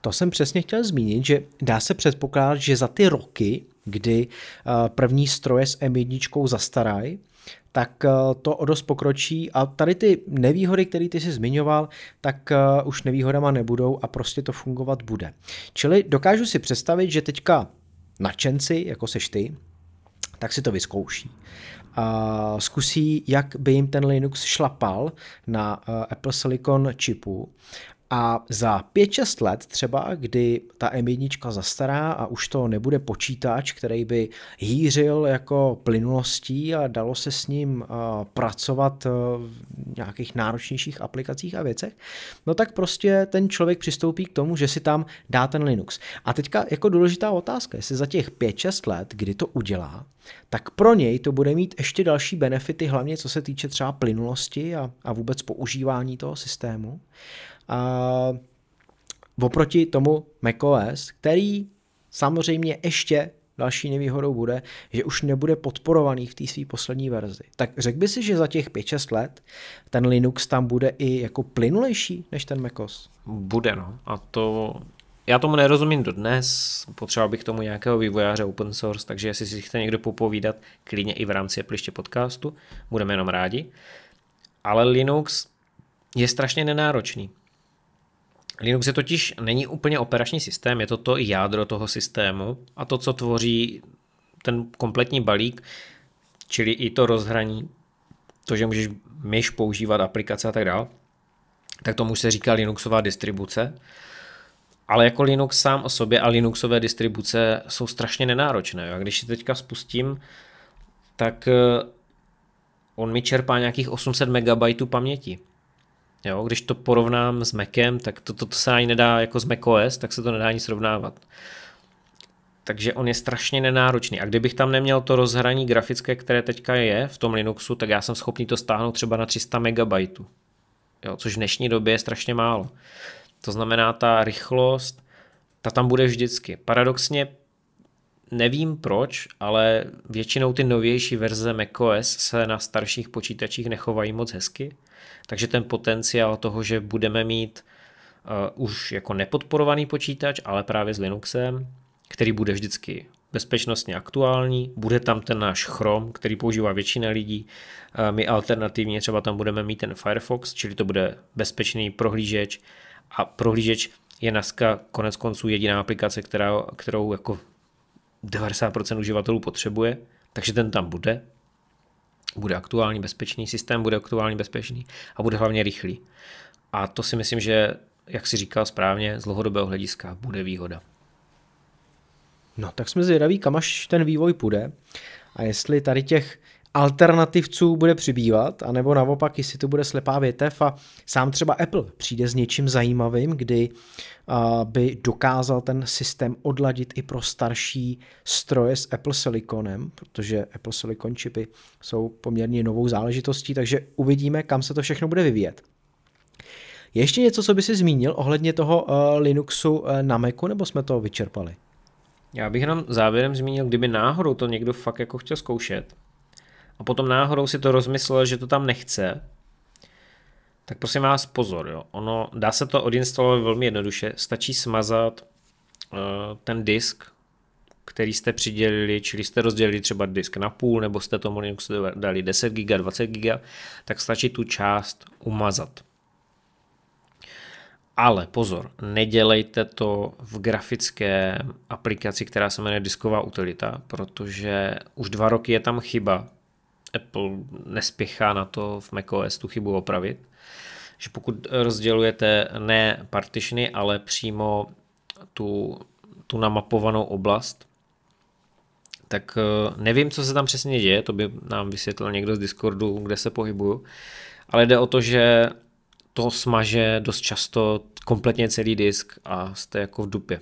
To jsem přesně chtěl zmínit, že dá se předpokládat, že za ty roky, kdy eh, první stroje s M1 zastarají, tak eh, to o dost pokročí a tady ty nevýhody, které ty jsi zmiňoval, tak eh, už nevýhodama nebudou a prostě to fungovat bude. Čili dokážu si představit, že teďka nadšenci, jako seš ty, tak si to vyzkouší. A zkusí, jak by jim ten Linux šlapal na Apple Silicon čipu a za 5-6 let třeba, kdy ta M1 zastará a už to nebude počítač, který by hýřil jako plynulostí a dalo se s ním pracovat v nějakých náročnějších aplikacích a věcech, no tak prostě ten člověk přistoupí k tomu, že si tam dá ten Linux. A teďka jako důležitá otázka, jestli za těch 5-6 let, kdy to udělá, tak pro něj to bude mít ještě další benefity, hlavně co se týče třeba plynulosti a, a vůbec používání toho systému. A oproti tomu macOS, který samozřejmě ještě další nevýhodou bude, že už nebude podporovaný v té své poslední verzi. Tak řekl by si, že za těch 5-6 let ten Linux tam bude i jako plynulejší než ten macOS? Bude, no. A to já tomu nerozumím dodnes, potřeboval bych tomu nějakého vývojáře open source, takže jestli si chce někdo popovídat, klidně i v rámci Appliště podcastu, budeme jenom rádi. Ale Linux je strašně nenáročný. Linux je totiž není úplně operační systém, je to to jádro toho systému a to, co tvoří ten kompletní balík, čili i to rozhraní, to, že můžeš myš používat aplikace a tak dále, tak tomu se říká Linuxová distribuce. Ale jako Linux sám o sobě a Linuxové distribuce jsou strašně nenáročné. A když si teďka spustím, tak eh, on mi čerpá nějakých 800 MB paměti. Jo, když to porovnám s Macem, tak to, to, to se ani nedá jako s macOS, tak se to nedá ani srovnávat. Takže on je strašně nenáročný. A kdybych tam neměl to rozhraní grafické, které teďka je v tom Linuxu, tak já jsem schopný to stáhnout třeba na 300 MB. Jo, což v dnešní době je strašně málo. To znamená, ta rychlost, ta tam bude vždycky. Paradoxně nevím proč, ale většinou ty novější verze macOS se na starších počítačích nechovají moc hezky. Takže ten potenciál toho, že budeme mít uh, už jako nepodporovaný počítač, ale právě s Linuxem, který bude vždycky bezpečnostně aktuální, bude tam ten náš Chrome, který používá většina lidí, uh, my alternativně třeba tam budeme mít ten Firefox, čili to bude bezpečný prohlížeč a prohlížeč je dneska konec konců jediná aplikace, která, kterou jako 90% uživatelů potřebuje, takže ten tam bude, bude aktuální bezpečný, systém bude aktuální bezpečný a bude hlavně rychlý. A to si myslím, že, jak si říkal správně, z dlouhodobého hlediska bude výhoda. No, tak jsme zvědaví, kam až ten vývoj půjde a jestli tady těch alternativců bude přibývat, anebo naopak, jestli to bude slepá větev a sám třeba Apple přijde s něčím zajímavým, kdy by dokázal ten systém odladit i pro starší stroje s Apple Siliconem, protože Apple Silicon čipy jsou poměrně novou záležitostí, takže uvidíme, kam se to všechno bude vyvíjet. ještě něco, co by si zmínil ohledně toho Linuxu na Macu, nebo jsme to vyčerpali? Já bych jenom závěrem zmínil, kdyby náhodou to někdo fakt jako chtěl zkoušet, a potom náhodou si to rozmyslel, že to tam nechce, tak prosím vás pozor, jo. Ono, dá se to odinstalovat velmi jednoduše, stačí smazat uh, ten disk který jste přidělili, čili jste rozdělili třeba disk na půl, nebo jste tomu Linuxu dali 10 GB, 20 GB, tak stačí tu část umazat. Ale pozor, nedělejte to v grafické aplikaci, která se jmenuje disková utilita, protože už dva roky je tam chyba. Apple nespěchá na to v macOS tu chybu opravit. Že pokud rozdělujete ne partitiony, ale přímo tu, tu namapovanou oblast, tak eh, nevím, co se tam přesně děje, to by nám vysvětlil někdo z Discordu, kde se pohybuju, ale jde o to, že to smaže dost často kompletně celý disk a jste jako v dupě.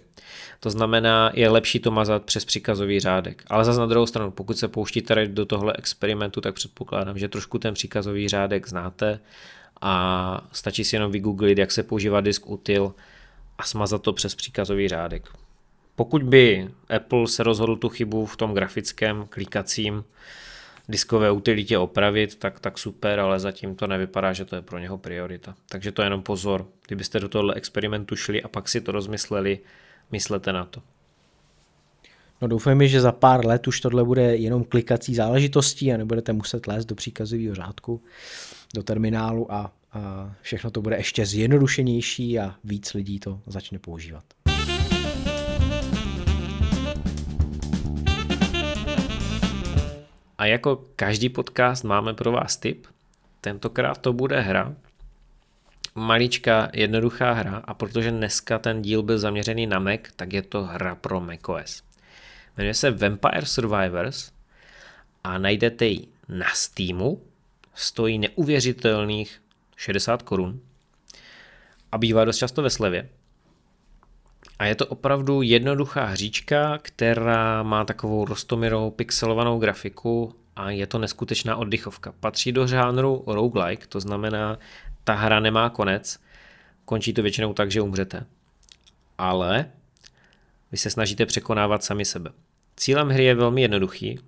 To znamená, je lepší to mazat přes příkazový řádek. Ale zase na druhou stranu, pokud se pouštíte do tohle experimentu, tak předpokládám, že trošku ten příkazový řádek znáte a stačí si jenom vygooglit, jak se používá disk util a smazat to přes příkazový řádek. Pokud by Apple se rozhodl tu chybu v tom grafickém klikacím diskové utilitě opravit, tak, tak super, ale zatím to nevypadá, že to je pro něho priorita. Takže to je jenom pozor. Kdybyste do tohle experimentu šli a pak si to rozmysleli, myslete na to. No doufejme, že za pár let už tohle bude jenom klikací záležitostí a nebudete muset lézt do příkazového řádku, do terminálu a, a všechno to bude ještě zjednodušenější a víc lidí to začne používat. A jako každý podcast máme pro vás tip. Tentokrát to bude hra, maličká, jednoduchá hra a protože dneska ten díl byl zaměřený na Mac, tak je to hra pro macOS. Jmenuje se Vampire Survivors a najdete ji na Steamu, stojí neuvěřitelných 60 korun a bývá dost často ve slevě. A je to opravdu jednoduchá hříčka, která má takovou rostomirou pixelovanou grafiku a je to neskutečná oddychovka. Patří do žánru roguelike, to znamená, ta hra nemá konec, končí to většinou tak, že umřete. Ale vy se snažíte překonávat sami sebe. Cílem hry je velmi jednoduchý.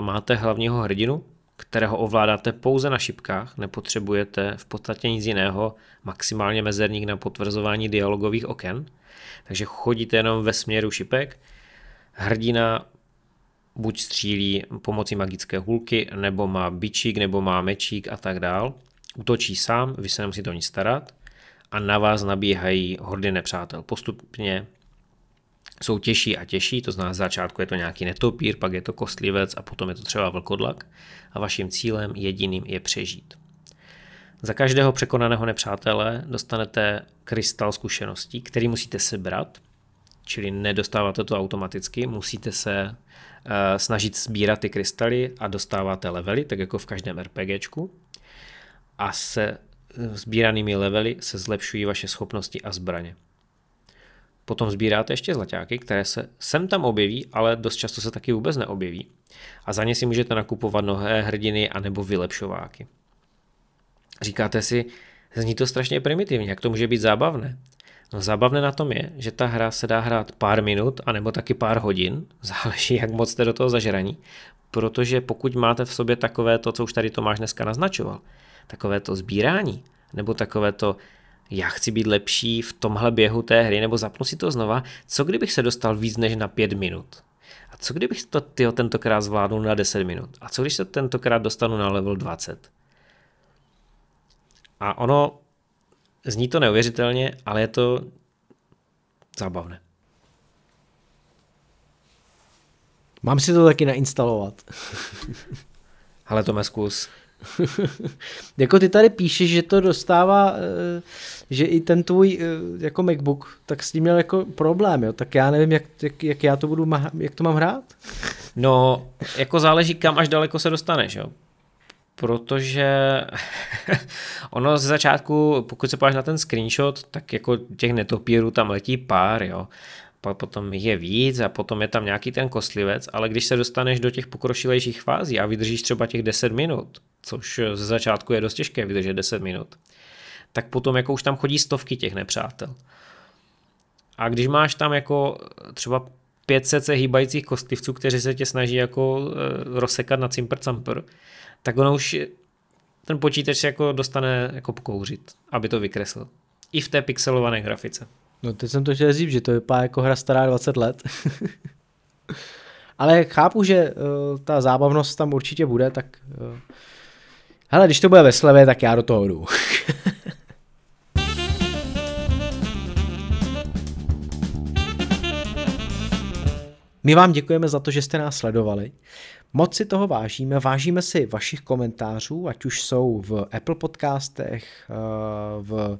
Máte hlavního hrdinu, kterého ovládáte pouze na šipkách, nepotřebujete v podstatě nic jiného, maximálně mezerník na potvrzování dialogových oken – takže chodíte jenom ve směru šipek. Hrdina buď střílí pomocí magické hulky, nebo má bičík, nebo má mečík a tak dál. Utočí sám, vy se nemusíte o nic starat a na vás nabíhají hordy nepřátel. Postupně jsou těžší a těžší, to znamená, začátku je to nějaký netopír, pak je to kostlivec a potom je to třeba vlkodlak a vaším cílem jediným je přežít. Za každého překonaného nepřátele dostanete krystal zkušeností, který musíte sebrat, čili nedostáváte to automaticky, musíte se uh, snažit sbírat ty krystaly a dostáváte levely, tak jako v každém RPGčku. A se eh, sbíranými levely se zlepšují vaše schopnosti a zbraně. Potom sbíráte ještě zlaťáky, které se sem tam objeví, ale dost často se taky vůbec neobjeví. A za ně si můžete nakupovat nové hrdiny anebo vylepšováky. Říkáte si, zní to strašně primitivně, jak to může být zábavné? No zábavné na tom je, že ta hra se dá hrát pár minut, anebo taky pár hodin, záleží, jak moc jste do toho zažraní, protože pokud máte v sobě takové to, co už tady Tomáš dneska naznačoval, takové to sbírání, nebo takové to, já chci být lepší v tomhle běhu té hry, nebo zapnu si to znova, co kdybych se dostal víc než na pět minut? A co kdybych to tyho tentokrát zvládnul na 10 minut? A co když se tentokrát dostanu na level 20? A ono, zní to neuvěřitelně, ale je to zábavné. Mám si to taky nainstalovat. Ale to zkus. jako ty tady píšeš, že to dostává, eh, že i ten tvůj eh, jako MacBook, tak s tím měl jako problém, jo? tak já nevím, jak, jak, jak já to budu, jak to mám hrát? No, jako záleží, kam až daleko se dostaneš, jo protože ono ze začátku, pokud se podíváš na ten screenshot, tak jako těch netopírů tam letí pár, jo. Pak potom je víc a potom je tam nějaký ten kostlivec, ale když se dostaneš do těch pokročilejších fází a vydržíš třeba těch 10 minut, což ze začátku je dost těžké vydržet 10 minut, tak potom jako už tam chodí stovky těch nepřátel. A když máš tam jako třeba 500 se hýbajících kostlivců, kteří se tě snaží jako eh, rozsekat na cimpr campr, tak ono už ten počítač jako dostane jako pokouřit, aby to vykreslil. I v té pixelované grafice. No teď jsem to chtěl říct, že to vypadá jako hra stará 20 let. Ale chápu, že uh, ta zábavnost tam určitě bude, tak uh, hele, když to bude ve slevě, tak já do toho jdu. My vám děkujeme za to, že jste nás sledovali. Moc si toho vážíme, vážíme si vašich komentářů, ať už jsou v Apple podcastech, eh, v,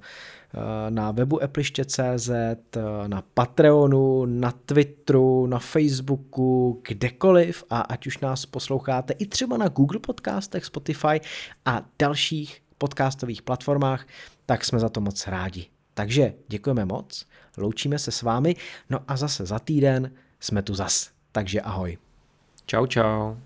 eh, na webu appliště.cz, eh, na Patreonu, na Twitteru, na Facebooku, kdekoliv a ať už nás posloucháte i třeba na Google podcastech, Spotify a dalších podcastových platformách, tak jsme za to moc rádi. Takže děkujeme moc, loučíme se s vámi, no a zase za týden jsme tu zas. Takže ahoj. Čau, čau.